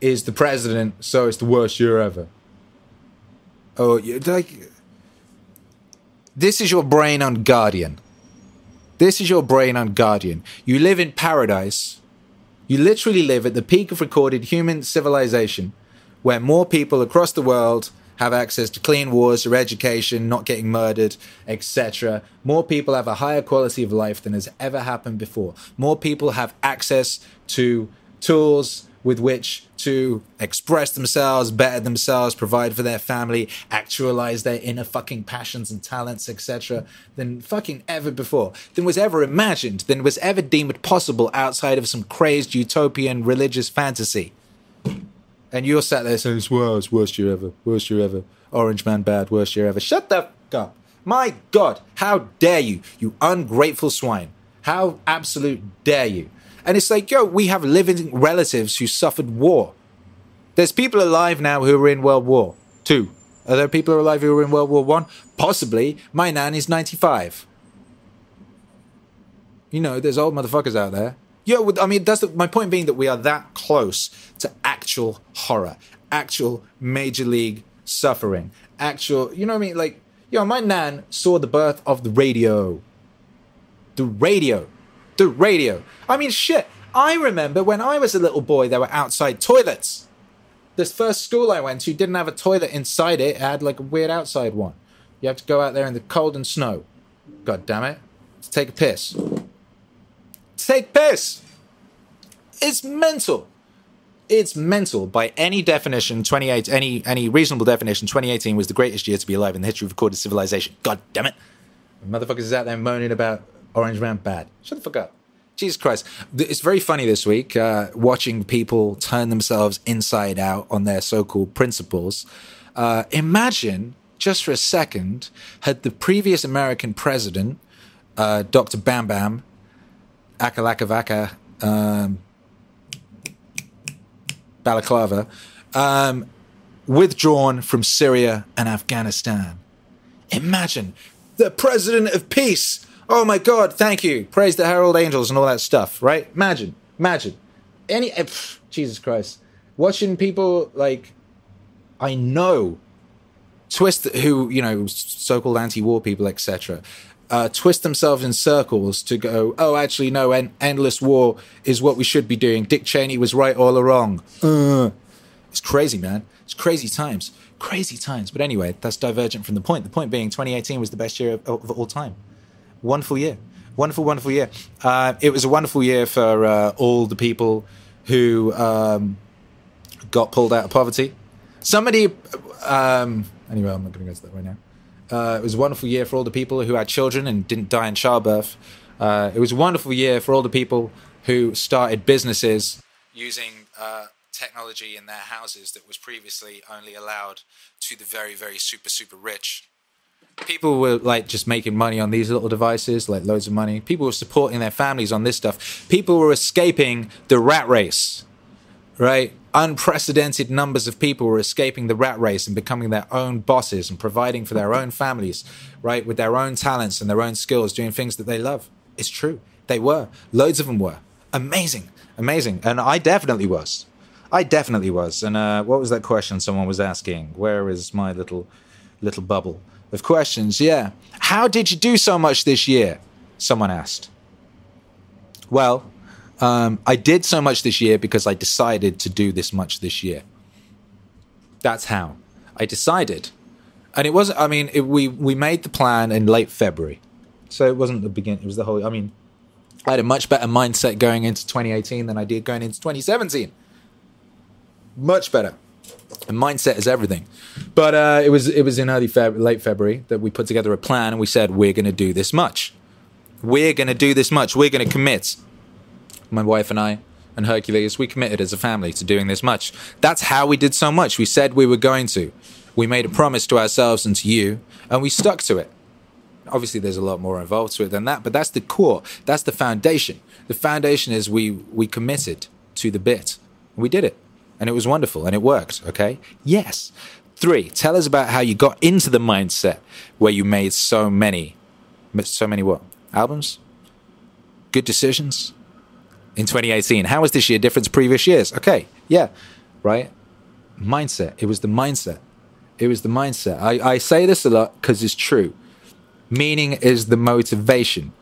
is the president, so it's the worst year ever. Oh, like, this is your brain on Guardian. This is your brain on Guardian. You live in paradise. You literally live at the peak of recorded human civilization, where more people across the world have access to clean water, education, not getting murdered, etc. More people have a higher quality of life than has ever happened before. More people have access to tools with which to express themselves, better themselves, provide for their family, actualize their inner fucking passions and talents, etc., than fucking ever before, than was ever imagined, than was ever deemed possible outside of some crazed utopian religious fantasy. And you're sat there saying, it's worst, worst year ever, worst year ever. Orange Man bad, worst year ever. Shut the fuck up. My God, how dare you, you ungrateful swine. How absolute dare you. And it's like, yo, we have living relatives who suffered war. There's people alive now who are in World War Two. Are there people alive who were in World War One? Possibly. My nan is 95. You know, there's old motherfuckers out there. Yeah, I mean, that's the, my point being that we are that close to actual horror, actual major league suffering, actual, you know what I mean? Like, yo, my nan saw the birth of the radio. The radio. The radio. I mean, shit. I remember when I was a little boy, there were outside toilets. This first school I went to didn't have a toilet inside it, it had like a weird outside one. You have to go out there in the cold and snow. God damn it. To take a piss. To take piss! It's mental. It's mental by any definition. 28, any any reasonable definition. 2018 was the greatest year to be alive in the history of recorded civilization. God damn it! Motherfuckers is out there moaning about Orange Man bad. Shut the fuck up. Jesus Christ. It's very funny this week uh, watching people turn themselves inside out on their so called principles. Uh, imagine, just for a second, had the previous American president, uh, Dr. Bam Bam, Akalakavaka, um, Balaclava, um, withdrawn from Syria and Afghanistan. Imagine the president of peace Oh my God, thank you. Praise the herald angels and all that stuff, right? Imagine, imagine. Any, eh, pff, Jesus Christ. Watching people like, I know, twist, who, you know, so called anti war people, etc., uh, twist themselves in circles to go, oh, actually, no, en- endless war is what we should be doing. Dick Cheney was right all along. Uh, it's crazy, man. It's crazy times. Crazy times. But anyway, that's divergent from the point. The point being 2018 was the best year of, of all time wonderful year. Wonderful, wonderful year. Uh, it was a wonderful year for uh, all the people who um, got pulled out of poverty. Somebody, um, anyway, I'm not going to go to that right now. Uh, it was a wonderful year for all the people who had children and didn't die in childbirth. Uh, it was a wonderful year for all the people who started businesses using uh, technology in their houses that was previously only allowed to the very, very super, super rich people were like just making money on these little devices, like loads of money. People were supporting their families on this stuff. People were escaping the rat race, right? Unprecedented numbers of people were escaping the rat race and becoming their own bosses and providing for their own families, right? With their own talents and their own skills, doing things that they love. It's true. They were. Loads of them were. Amazing. Amazing. And I definitely was. I definitely was. And uh, what was that question someone was asking? Where is my little little bubble? Of questions. Yeah. How did you do so much this year? Someone asked. Well, um, I did so much this year because I decided to do this much this year. That's how. I decided. And it wasn't, I mean, it, we, we made the plan in late February. So it wasn't the beginning, it was the whole, I mean, I had a much better mindset going into 2018 than I did going into 2017. Much better. And mindset is everything. But uh, it was it was in early Feb- late February that we put together a plan and we said we're going to do this much. We're going to do this much. We're going to commit. My wife and I and Hercules, we committed as a family to doing this much. That's how we did so much. We said we were going to. We made a promise to ourselves and to you, and we stuck to it. Obviously, there's a lot more involved to it than that, but that's the core. That's the foundation. The foundation is we we committed to the bit. We did it and it was wonderful and it worked. Okay. Yes. Three, tell us about how you got into the mindset where you made so many, so many what? Albums? Good decisions? In 2018. How was this year different to previous years? Okay. Yeah. Right. Mindset. It was the mindset. It was the mindset. I, I say this a lot because it's true. Meaning is the motivation.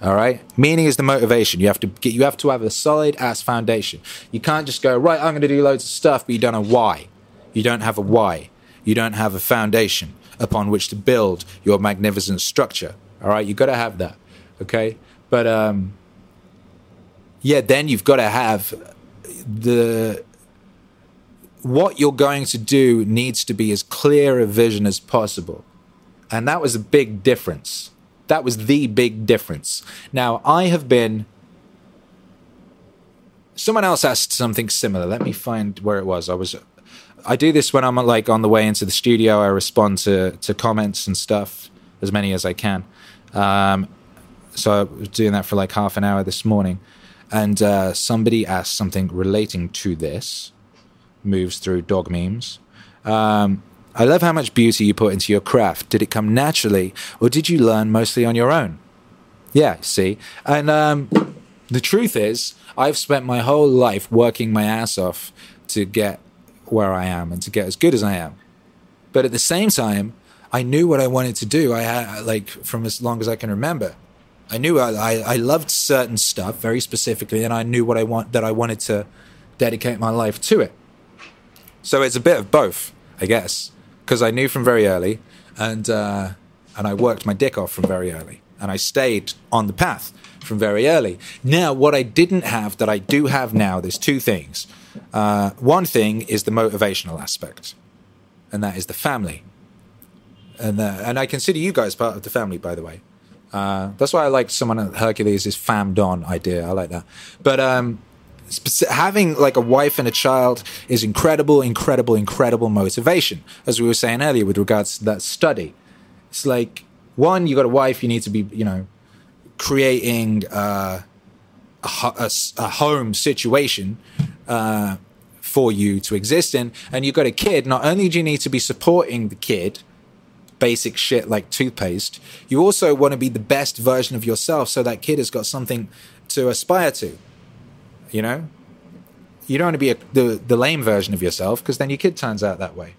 All right. Meaning is the motivation. You have to get, you have to have a solid ass foundation. You can't just go, right, I'm going to do loads of stuff, but you don't know why. You don't have a why. You don't have a foundation upon which to build your magnificent structure. All right. You've got to have that. Okay. But, um, yeah, then you've got to have the, what you're going to do needs to be as clear a vision as possible. And that was a big difference that was the big difference. Now, I have been someone else asked something similar. Let me find where it was. I was. I do this when I'm like on the way into the studio. I respond to to comments and stuff as many as I can. Um, so I was doing that for like half an hour this morning, and uh, somebody asked something relating to this. Moves through dog memes. Um, I love how much beauty you put into your craft. Did it come naturally, or did you learn mostly on your own? Yeah, see, and um, the truth is, I've spent my whole life working my ass off to get where I am and to get as good as I am. But at the same time, I knew what I wanted to do. I had like from as long as I can remember. I knew I, I, loved certain stuff very specifically, and I knew what I want that I wanted to dedicate my life to it. So it's a bit of both, I guess, because I knew from very early, and uh, and I worked my dick off from very early, and I stayed on the path from very early. Now, what I didn't have that I do have now, there's two things. Uh, one thing is the motivational aspect, and that is the family. And uh, and I consider you guys part of the family, by the way. Uh, that's why I like someone at Hercules is fammed on idea. I like that. But um, having like a wife and a child is incredible, incredible, incredible motivation. As we were saying earlier with regards to that study, it's like one, you got a wife, you need to be, you know, creating uh, a, a, a, home situation uh, for you to exist in, and you've got a kid, not only do you need to be supporting the kid, basic shit like toothpaste, you also want to be the best version of yourself so that kid has got something to aspire to. You know? You don't want to be a, the, the lame version of yourself because then your kid turns out that way.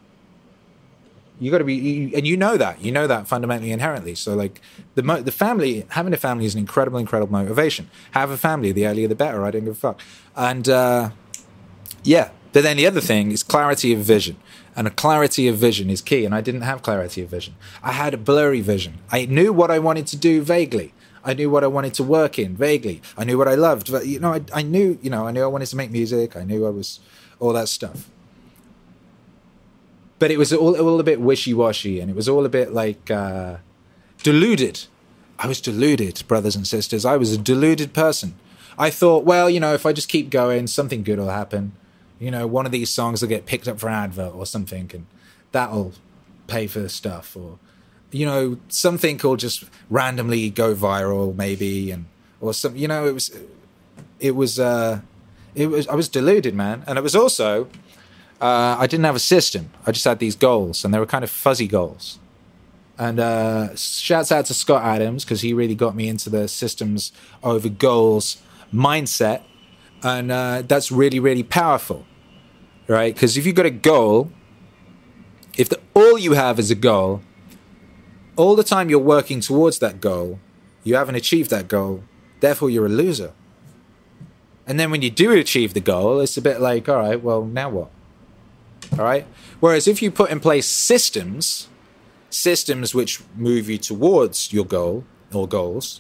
You got to be you, and you know that you know that fundamentally inherently. So like the mo- the family having a family is an incredible incredible motivation. Have a family the earlier the better i don't give a fuck. And uh, yeah but then the other thing is clarity of vision. And a clarity of vision is key and i didn't have clarity of vision. I had a blurry vision. I knew what i wanted to do vaguely I knew what I wanted to work in vaguely. I knew what I loved. But, you know, I, I knew, you know, I knew I wanted to make music. I knew I was all that stuff but it was all, all a bit wishy-washy and it was all a bit like uh, deluded i was deluded brothers and sisters i was a deluded person i thought well you know if i just keep going something good will happen you know one of these songs will get picked up for an advert or something and that'll pay for the stuff or you know something will just randomly go viral maybe and or some you know it was it was uh it was i was deluded man and it was also uh, I didn't have a system. I just had these goals, and they were kind of fuzzy goals. And uh, shouts out to Scott Adams because he really got me into the systems over goals mindset, and uh, that's really really powerful, right? Because if you've got a goal, if the, all you have is a goal, all the time you're working towards that goal, you haven't achieved that goal. Therefore, you're a loser. And then when you do achieve the goal, it's a bit like, all right, well, now what? All right. Whereas if you put in place systems, systems which move you towards your goal or goals,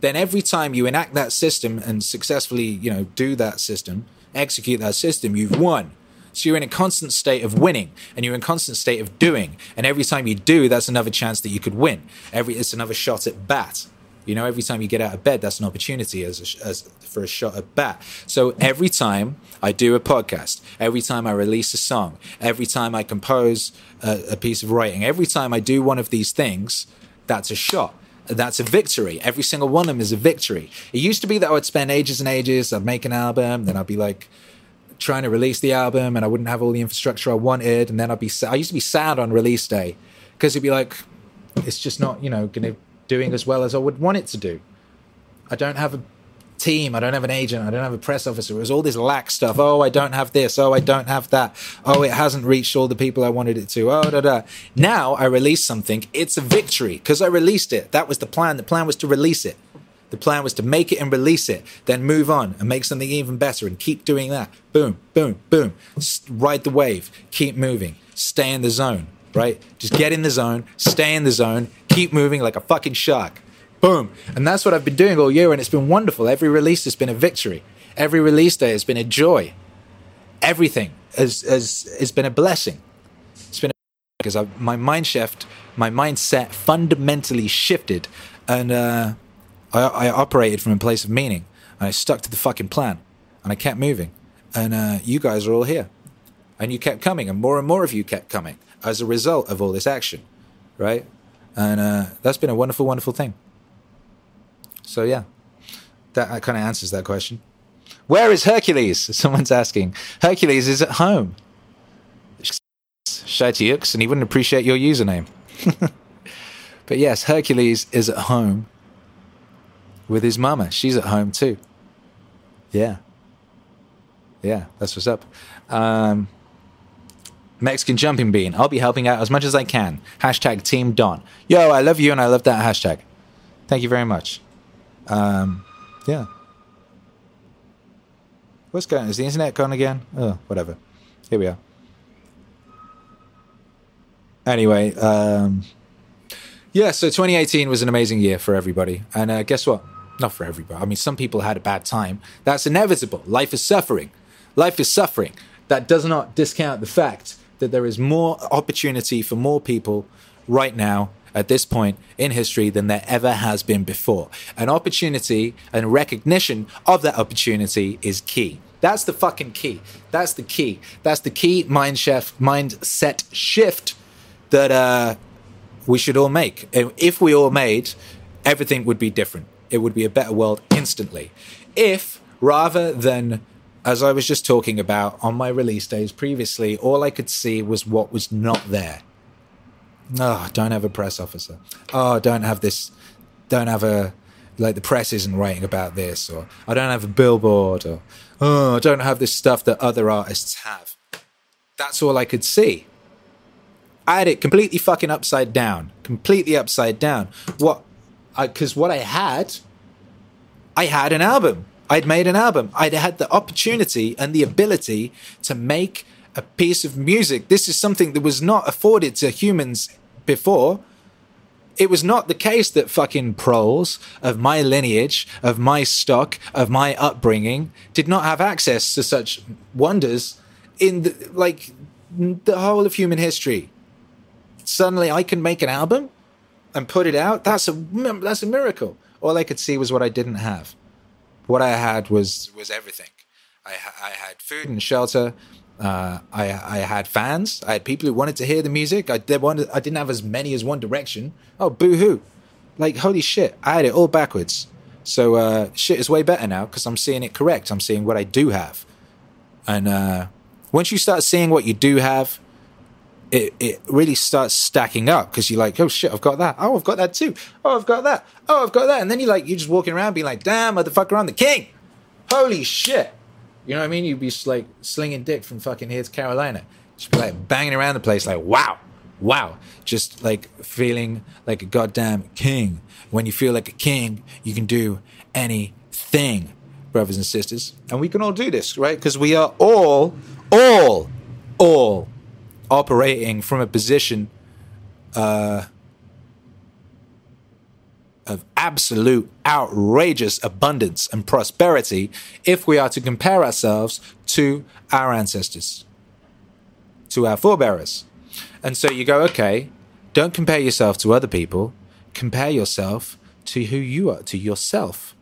then every time you enact that system and successfully, you know, do that system, execute that system, you've won. So you're in a constant state of winning and you're in a constant state of doing. And every time you do, that's another chance that you could win. Every it's another shot at bat. You know, every time you get out of bed, that's an opportunity as, a, as for a shot at bat. So every time I do a podcast, every time I release a song, every time I compose a, a piece of writing, every time I do one of these things, that's a shot that's a victory. Every single one of them is a victory. It used to be that I would spend ages and ages, I'd make an album, then I'd be like trying to release the album and I wouldn't have all the infrastructure I wanted. And then I'd be, I used to be sad on release day because it'd be like, it's just not, you know, going to doing as well as I would want it to do. I don't have a team. I don't have an agent. I don't have a press officer. It was all this lack stuff. Oh, I don't have this. Oh, I don't have that. Oh, it hasn't reached all the people I wanted it to. Oh, da da. Now I release something. It's a victory because I released it. That was the plan. The plan was to release it. The plan was to make it and release it, then move on and make something even better and keep doing that. Boom, boom, boom. Ride the wave. Keep moving. Stay in the zone right? Just get in the zone, stay in the zone, keep moving like a fucking shark. Boom. And that's what I've been doing all year, and it's been wonderful. Every release has been a victory. Every release day has been a joy. Everything has, has, has been a blessing. It's been a because my mind shift, my mindset fundamentally shifted, and uh, I, I operated from a place of meaning. And I stuck to the fucking plan. and I kept moving, and uh, you guys are all here, and you kept coming, and more and more of you kept coming as a result of all this action, right? And uh, that's been a wonderful, wonderful thing. So yeah, that kind of answers that question. Where is Hercules? [laughs] Someone's asking. Hercules is at home. Shitey and he wouldn't appreciate your username. [laughs] but yes, Hercules is at home with his mama. She's at home too. Yeah. Yeah, that's what's up. Um, Mexican jumping bean. I'll be helping out as much as I can. Hashtag Team Don. Yo, I love you and I love that hashtag. Thank you very much. Um, yeah. What's going on? Is the internet gone again? Oh, whatever. Here we are. Anyway, um, yeah, so 2018 was an amazing year for everybody. And uh, guess what? Not for everybody. I mean, some people had a bad time. That's inevitable. Life is suffering. Life is suffering. That does not discount the fact that there is more opportunity for more people right now at this point in history than there ever has been before. An opportunity and recognition of that opportunity is key. That's the fucking key. That's the key. That's the key mind shift, mindset shift that uh, we should all make. If we all made, everything would be different. It would be a better world instantly. If rather than as I was just talking about on my release days previously, all I could see was what was not there. Oh, don't have a press officer. Oh, don't have this. Don't have a like the press isn't writing about this, or I don't have a billboard, or oh, I don't have this stuff that other artists have. That's all I could see. I had it completely fucking upside down, completely upside down. What? Because what I had, I had an album. I'd made an album. I'd had the opportunity and the ability to make a piece of music. This is something that was not afforded to humans before. It was not the case that fucking proles of my lineage, of my stock, of my upbringing did not have access to such wonders in the, like the whole of human history. Suddenly I can make an album and put it out. That's a that's a miracle. All I could see was what I didn't have what I had was was everything. I, I had food and shelter. Uh, I I had fans. I had people who wanted to hear the music. I did wanted, I didn't have as many as One Direction. Oh, boo hoo! Like holy shit! I had it all backwards. So uh, shit is way better now because I'm seeing it correct. I'm seeing what I do have, and uh, once you start seeing what you do have, it, it really starts stacking up because you're like, oh shit, I've got that. Oh, I've got that too. Oh, I've got that. Oh, I've got that. And then you're like, you're just walking around being like, damn, motherfucker, I'm the king. Holy shit. You know what I mean? You'd be like slinging dick from fucking here to Carolina. Just be like banging around the place like, wow, wow. Just like feeling like a goddamn king. When you feel like a king, you can do anything, brothers and sisters. And we can all do this, right? Because we are all, all, all operating from a position uh, of absolute outrageous abundance and prosperity if we are to compare ourselves to our ancestors, to our forebearers. And so you go, okay, don't compare yourself to other people, compare yourself to who you are, to yourself.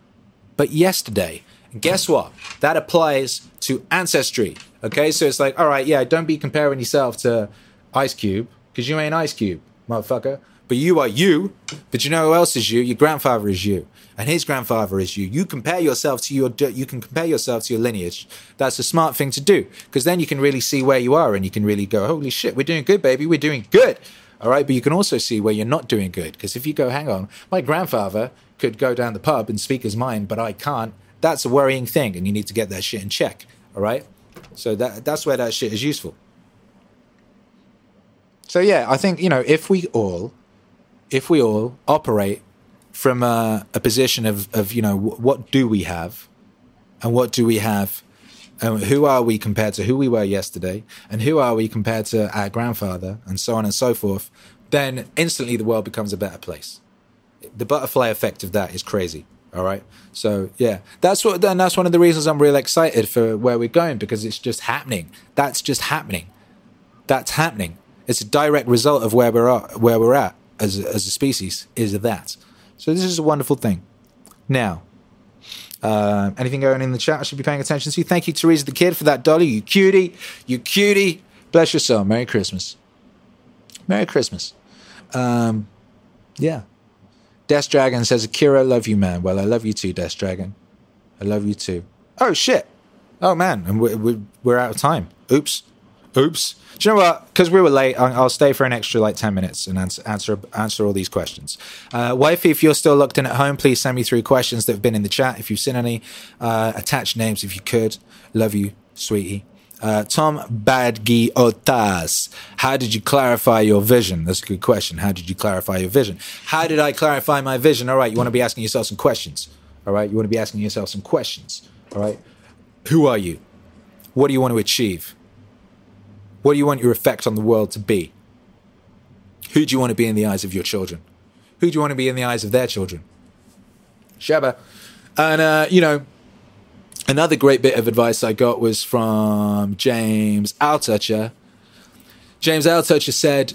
But yesterday, guess what? That applies to ancestry. Okay, so it's like, all right, yeah, don't be comparing yourself to Ice Cube because you ain't Ice Cube, motherfucker. But you are you. But you know who else is you? Your grandfather is you, and his grandfather is you. You compare yourself to your. You can compare yourself to your lineage. That's a smart thing to do because then you can really see where you are, and you can really go, holy shit, we're doing good, baby, we're doing good. All right, but you can also see where you're not doing good because if you go, hang on, my grandfather could go down the pub and speak his mind, but I can't. That's a worrying thing, and you need to get that shit in check. All right. So that that's where that shit is useful. So yeah, I think you know if we all, if we all operate from a, a position of of you know what do we have, and what do we have, and who are we compared to who we were yesterday, and who are we compared to our grandfather, and so on and so forth, then instantly the world becomes a better place. The butterfly effect of that is crazy. All right. So yeah, that's what. Then that's one of the reasons I'm really excited for where we're going because it's just happening. That's just happening. That's happening. It's a direct result of where we're at. Where we're at as as a species is that. So this is a wonderful thing. Now, Uh, anything going in the chat I should be paying attention to? You. Thank you, Teresa the Kid, for that dolly. You cutie. You cutie. Bless your soul. Merry Christmas. Merry Christmas. Um, yeah. Death Dragon says, Akira, I love you, man. Well, I love you too, Death Dragon. I love you too. Oh, shit. Oh, man. And we're, we're out of time. Oops. Oops. Do you know what? Because we were late, I'll stay for an extra like 10 minutes and answer answer, answer all these questions. Uh, Wifey, if you're still locked in at home, please send me through questions that have been in the chat. If you've seen any, uh, attached names if you could. Love you, sweetie. Uh, Tom Badgiotas, how did you clarify your vision? That's a good question. How did you clarify your vision? How did I clarify my vision? All right, you want to be asking yourself some questions. All right, you want to be asking yourself some questions. All right, who are you? What do you want to achieve? What do you want your effect on the world to be? Who do you want to be in the eyes of your children? Who do you want to be in the eyes of their children? Shabba. And, uh, you know, another great bit of advice I got was from James Altucher. James Altucher said,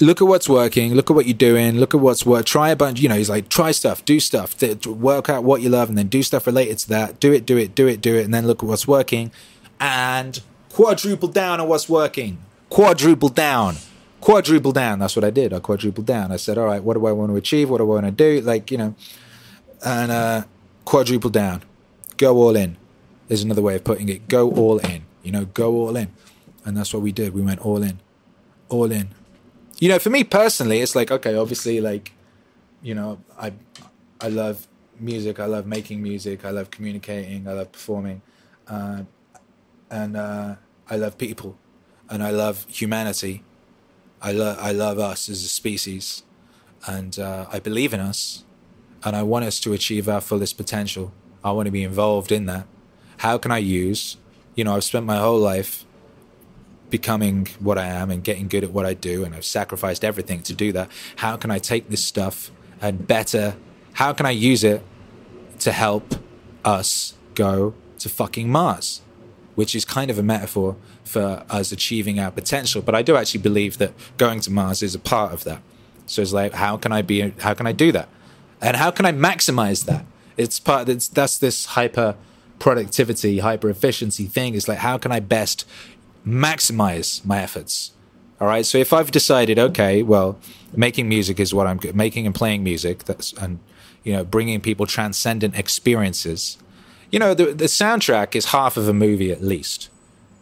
look at what's working, look at what you're doing, look at what's work. Try a bunch, you know, he's like, try stuff, do stuff, work out what you love, and then do stuff related to that. Do it, do it, do it, do it, and then look at what's working and quadruple down on what's working. Quadruple down. Quadruple down. That's what I did. I quadrupled down. I said, all right, what do I want to achieve? What do I want to do? Like, you know, and uh, quadruple down. Go all in is another way of putting it. Go all in. You know, go all in. And that's what we did. We went all in. All in. You know, for me personally, it's like, okay, obviously, like, you know, I, I love music. I love making music. I love communicating. I love performing. Uh, and uh, I love people. And I love humanity. I, lo- I love us as a species. And uh, I believe in us. And I want us to achieve our fullest potential. I want to be involved in that how can I use, you know, I've spent my whole life becoming what I am and getting good at what I do, and I've sacrificed everything to do that. How can I take this stuff and better? How can I use it to help us go to fucking Mars? Which is kind of a metaphor for us achieving our potential. But I do actually believe that going to Mars is a part of that. So it's like, how can I be? How can I do that? And how can I maximize that? It's part. It's, that's this hyper productivity, hyper efficiency thing is like, how can I best maximize my efforts? All right. So if I've decided, okay, well, making music is what I'm good, making and playing music, that's, and, you know, bringing people transcendent experiences. You know, the, the soundtrack is half of a movie at least.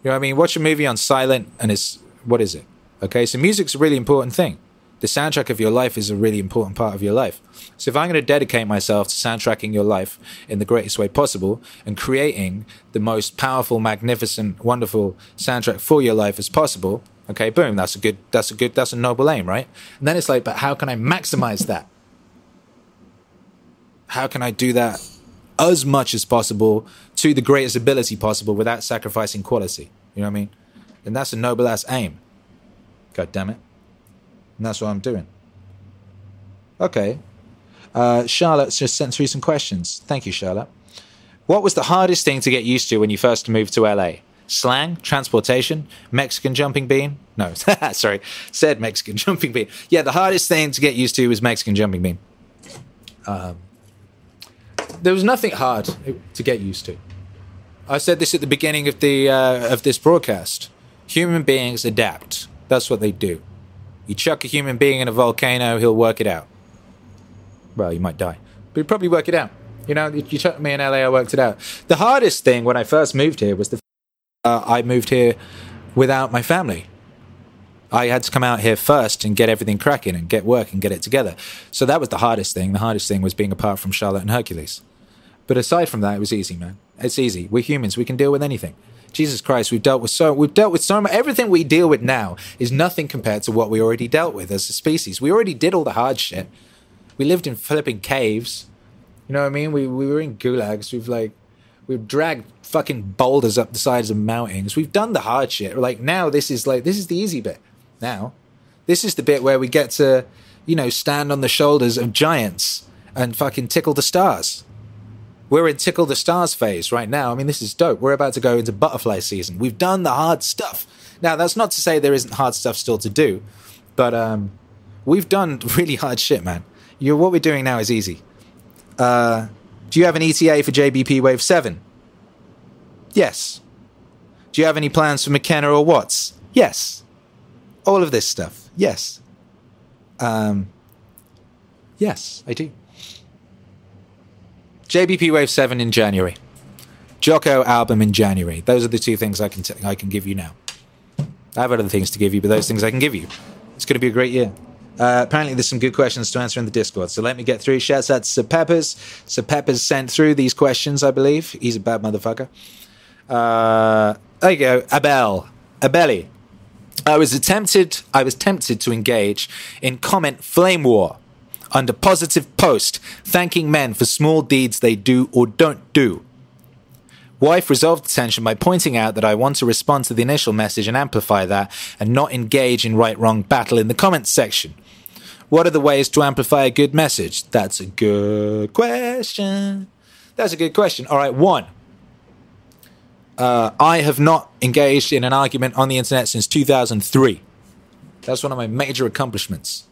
You know I mean? Watch a movie on silent and it's, what is it? Okay. So music's a really important thing the soundtrack of your life is a really important part of your life. So if I'm going to dedicate myself to soundtracking your life in the greatest way possible and creating the most powerful, magnificent, wonderful soundtrack for your life as possible, okay, boom, that's a good, that's a good, that's a noble aim, right? And then it's like, but how can I maximize that? How can I do that as much as possible to the greatest ability possible without sacrificing quality? You know what I mean? And that's a noble ass aim. God damn it. And that's what I'm doing. Okay. Uh, Charlotte's just sent through some questions. Thank you, Charlotte. What was the hardest thing to get used to when you first moved to LA? Slang, transportation, Mexican jumping bean? No, [laughs] sorry, said Mexican [laughs] jumping bean. Yeah, the hardest thing to get used to was Mexican jumping bean. Um, there was nothing hard to get used to. I said this at the beginning of the uh, of this broadcast. Human beings adapt. That's what they do. You chuck a human being in a volcano, he'll work it out. Well, you might die, but he'll probably work it out. You know, you chuck me in LA, I worked it out. The hardest thing when I first moved here was the uh, I moved here without my family. I had to come out here first and get everything cracking and get work and get it together. So that was the hardest thing. The hardest thing was being apart from Charlotte and Hercules. But aside from that, it was easy, man. It's easy. We're humans. We can deal with anything. Jesus Christ, we've dealt with so we've dealt with so much. Everything we deal with now is nothing compared to what we already dealt with as a species. We already did all the hard shit. We lived in flipping caves. You know what I mean? We we were in gulags. We've like we've dragged fucking boulders up the sides of mountains. We've done the hard shit. Like now, this is like this is the easy bit. Now, this is the bit where we get to, you know, stand on the shoulders of giants and fucking tickle the stars. We're in tickle the stars phase right now. I mean, this is dope. We're about to go into butterfly season. We've done the hard stuff. Now, that's not to say there isn't hard stuff still to do, but um, we've done [laughs] really hard shit, man. You, what we're doing now is easy. Uh, Do you have an ETA for JBP Wave 7? Yes. Do you have any plans for McKenna or Watts? Yes. All of this stuff. Yes. Um, yes, I do. JBP Wave 7 in January. Jocko album in January. Those are the two things I can t- I can give you now. I have other things to give you, but those things I can give you. It's going to be a great year. Uh, apparently, there's some good questions to answer in the Discord, so let me get through. Shouts out to Sir Peppers. Sir Peppers sent through these questions, I believe. He's a bad motherfucker. Uh, there you go, Abel, Abeli. I was attempted. I was tempted to engage in comment flame war under positive post, thanking men for small deeds they do or don't do. Wife resolved the tension by pointing out that I want to respond to the initial message and amplify that, and not engage in right wrong battle in the comments section. What are the ways to amplify a good message? That's a good question. That's a good question. All right, one. Uh, I have not engaged in an argument on the internet since 2003. That's one of my major accomplishments.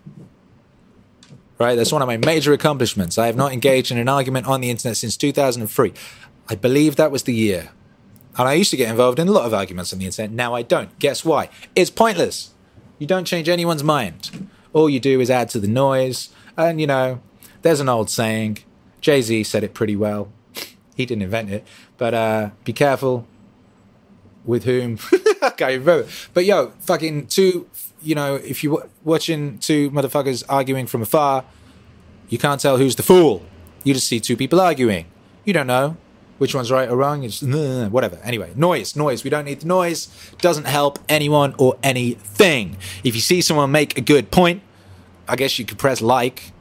Right? That's one of my major accomplishments. I have not engaged in an argument on the internet since 2003. I believe that was the year. And I used to get involved in a lot of arguments on the internet. Now I don't. Guess why? It's pointless. You don't change anyone's mind. All you do is add to the noise. And, you know, there's an old saying. Jay Z said it pretty well. he didn't invent it. But uh, be careful with whom. [laughs] Remember. But yo, fucking two, you know, if you're watching two motherfuckers arguing from afar, you can't tell who's the fool. You just see two people arguing. You don't know which one's right or wrong. It's whatever. Anyway, noise, noise. We don't need the noise. Doesn't help anyone or anything. If you see someone make a good point, I guess you could press like.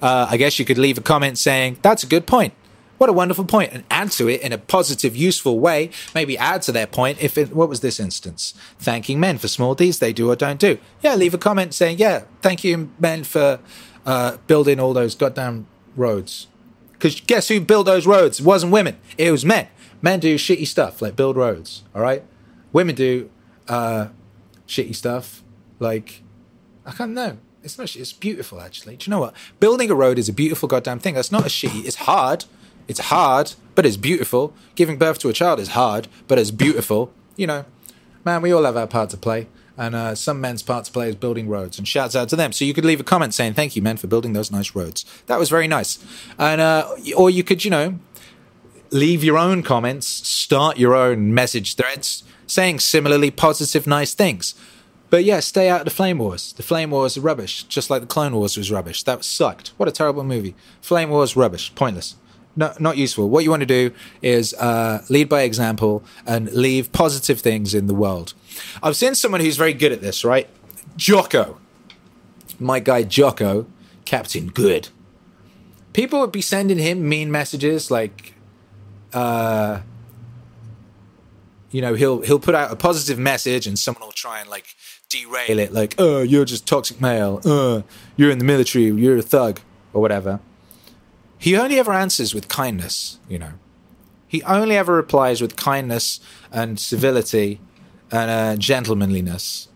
Uh, I guess you could leave a comment saying, that's a good point. What a wonderful point, and add to it in a positive, useful way. Maybe add to their point. If it, what was this instance? Thanking men for small deeds they do or don't do. Yeah, leave a comment saying, yeah, thank you, men, for uh, building all those goddamn roads. Because guess who built those roads? It wasn't women. It was men. Men do shitty stuff like build roads. All right. Women do uh, shitty stuff like I can't know. It's not. It's beautiful actually. Do you know what? Building a road is a beautiful goddamn thing. That's not a shitty. It's hard. It's hard, but it's beautiful. Giving birth to a child is hard, but it's beautiful. [laughs] You know, man, we all have our part to play. And uh, some men's part to play is building roads. And shouts out to them. So you could leave a comment saying, thank you, men, for building those nice roads. That was very nice. And, uh, or you could, you know, leave your own comments, start your own message threads saying similarly positive, nice things. But yeah, stay out of the Flame Wars. The Flame Wars are rubbish, just like the Clone Wars was rubbish. That sucked. What a terrible movie. Flame Wars, rubbish, pointless no, not useful. What you want to do is uh, lead by example and leave positive things in the world. I've seen someone who's very good at this, right? Jocko. My guy Jocko, Captain Good. People would be sending him mean messages like, uh, you know, he'll he'll put out a positive message and someone will try and like derail it, like, oh, you're just toxic male, uh, you're in the military, you're a thug, or whatever. He only ever answers with kindness, you know. He only ever replies with kindness and civility and uh, gentlemanliness.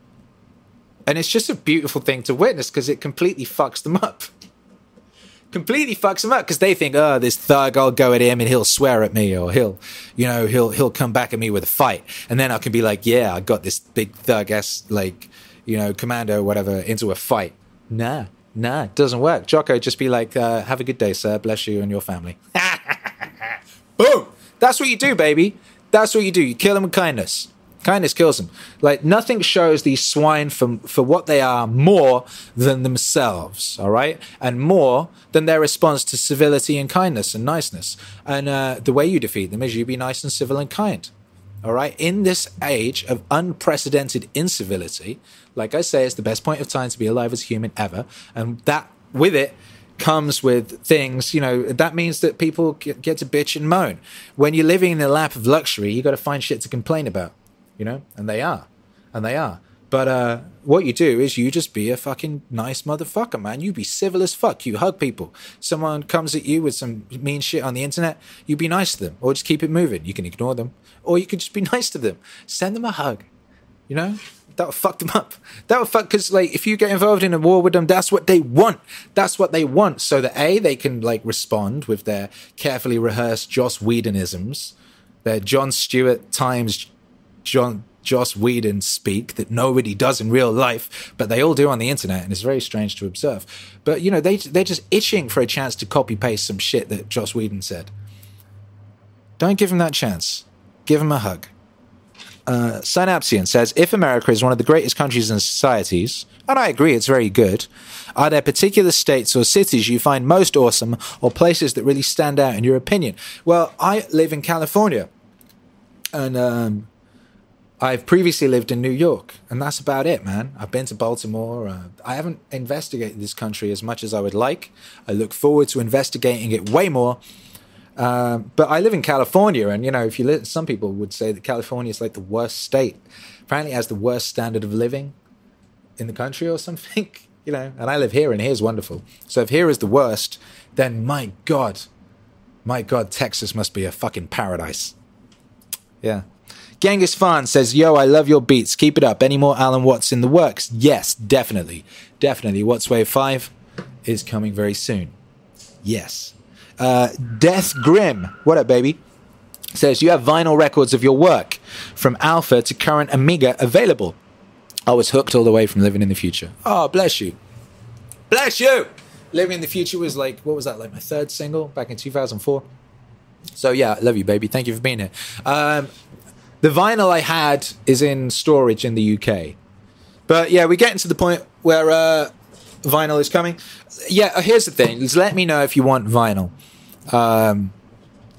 And it's just a beautiful thing to witness because it completely fucks them up. [laughs] completely fucks them up because they think, oh, this thug, I'll go at him and he'll swear at me or he'll, you know, he'll he'll come back at me with a fight. And then I can be like, yeah, I got this big thug ass, like, you know, commando, whatever, into a fight. Nah, Nah, it doesn't work. Jocko, just be like, uh, have a good day, sir. Bless you and your family. [laughs] Boom! That's what you do, baby. That's what you do. You kill them with kindness. Kindness kills them. Like nothing shows these swine for for what they are more than themselves. All right, and more than their response to civility and kindness and niceness. And uh, the way you defeat them is you be nice and civil and kind. All right, in this age of unprecedented incivility, like I say, it's the best point of time to be alive as a human ever. And that, with it, comes with things, you know, that means that people get, to bitch and moan. When you're living in the lap of luxury, you got to find shit to complain about, you know, and they are. And they are. But uh, what you do is you just be a fucking nice motherfucker, man. You be civil as fuck. You hug people. Someone comes at you with some mean shit on the internet, you be nice to them, or just keep it moving. You can ignore them, or you can just be [laughs] nice to them. Send them a hug You know, that would fuck them up. That would fuck because like if you get involved in a war with them, that's what they want. That's what they want. So that a they can like respond with their carefully rehearsed Joss Whedonisms, their Jon Stewart times John Joss Whedon speak that nobody does in real life, but they all do on the internet, and it's very strange to observe. But you know, they they're just itching for a chance to copy paste some shit that Joss Whedon said. Don't give him that chance. Give him a hug. Uh, Synapsian says, if America is one of the greatest countries and societies, and I agree, it's very good, are there particular states or cities you find most awesome or places that really stand out in your opinion? Well, I live in California, and um, I've previously lived in New York, and that's about it, man. I've been to Baltimore. Uh, I haven't investigated this country as much as I would like. I look forward to investigating it way more um, but I live in California, and you know, if you some people would say that California is like the worst state. Apparently, has the worst standard of living in the country or [laughs] something. You know, and I live here, and here's wonderful. So if here is the worst, then my God, my God, Texas must be a fucking paradise. Yeah. Genghis Fan says, Yo, I love your beats. Keep it up. Any more Alan Watts in the works? Yes, definitely. Definitely. Watts Wave 5 is coming very soon. Yes. Uh, Death Grim, what up, baby? Says you have vinyl records of your work from Alpha to current Amiga available. I was hooked all the way from Living in the Future. Oh, bless you. Bless you. Living in the Future was like, what was that, like my third single back in 2004? So, yeah, I love you, baby. Thank you for being here. Um, the vinyl I had is in storage in the UK. But yeah, we're getting to the point where uh, vinyl is coming. Yeah, uh, here's the thing. Just let me know if you want vinyl. Um,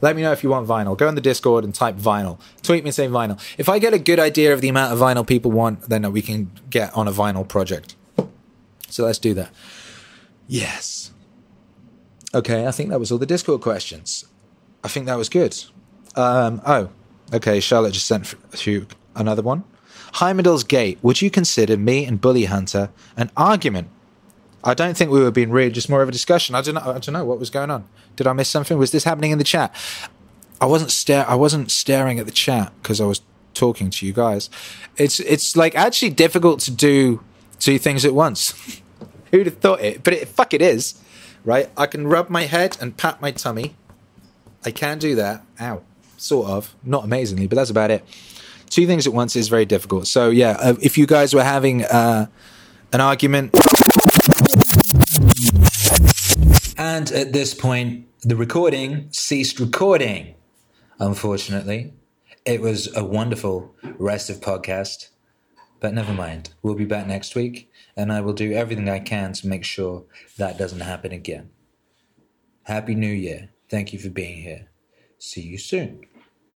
let me know if you want vinyl. Go on the Discord and type vinyl. Tweet me saying vinyl. If I get a good idea of the amount of vinyl people want, then we can get on a vinyl project. So let's do that. Yes. Okay, I think that was all the Discord questions. I think that was good. Um, oh, okay. Charlotte just sent through another one. Heimdall's Gate. Would you consider me and Bully Hunter an argument I don't think we were being rude, just more of a discussion. I don't know. I don't know what was going on. Did I miss something? Was this happening in the chat? I wasn't stare. I wasn't staring at the chat because I was talking to you guys. It's it's like actually difficult to do two things at once. [laughs] Who'd have thought it? But it, fuck, it is. Right? I can rub my head and pat my tummy. I can do that. Ow. Sort of. Not amazingly, but that's about it. Two things at once is very difficult. So yeah, uh, if you guys were having uh, an argument and at this point, the recording ceased recording. Unfortunately, it was a wonderful rest of podcast, but never mind. We'll be back next week, and I will do everything I can to make sure that doesn't happen again. Happy New Year. Thank you for being here. See you soon.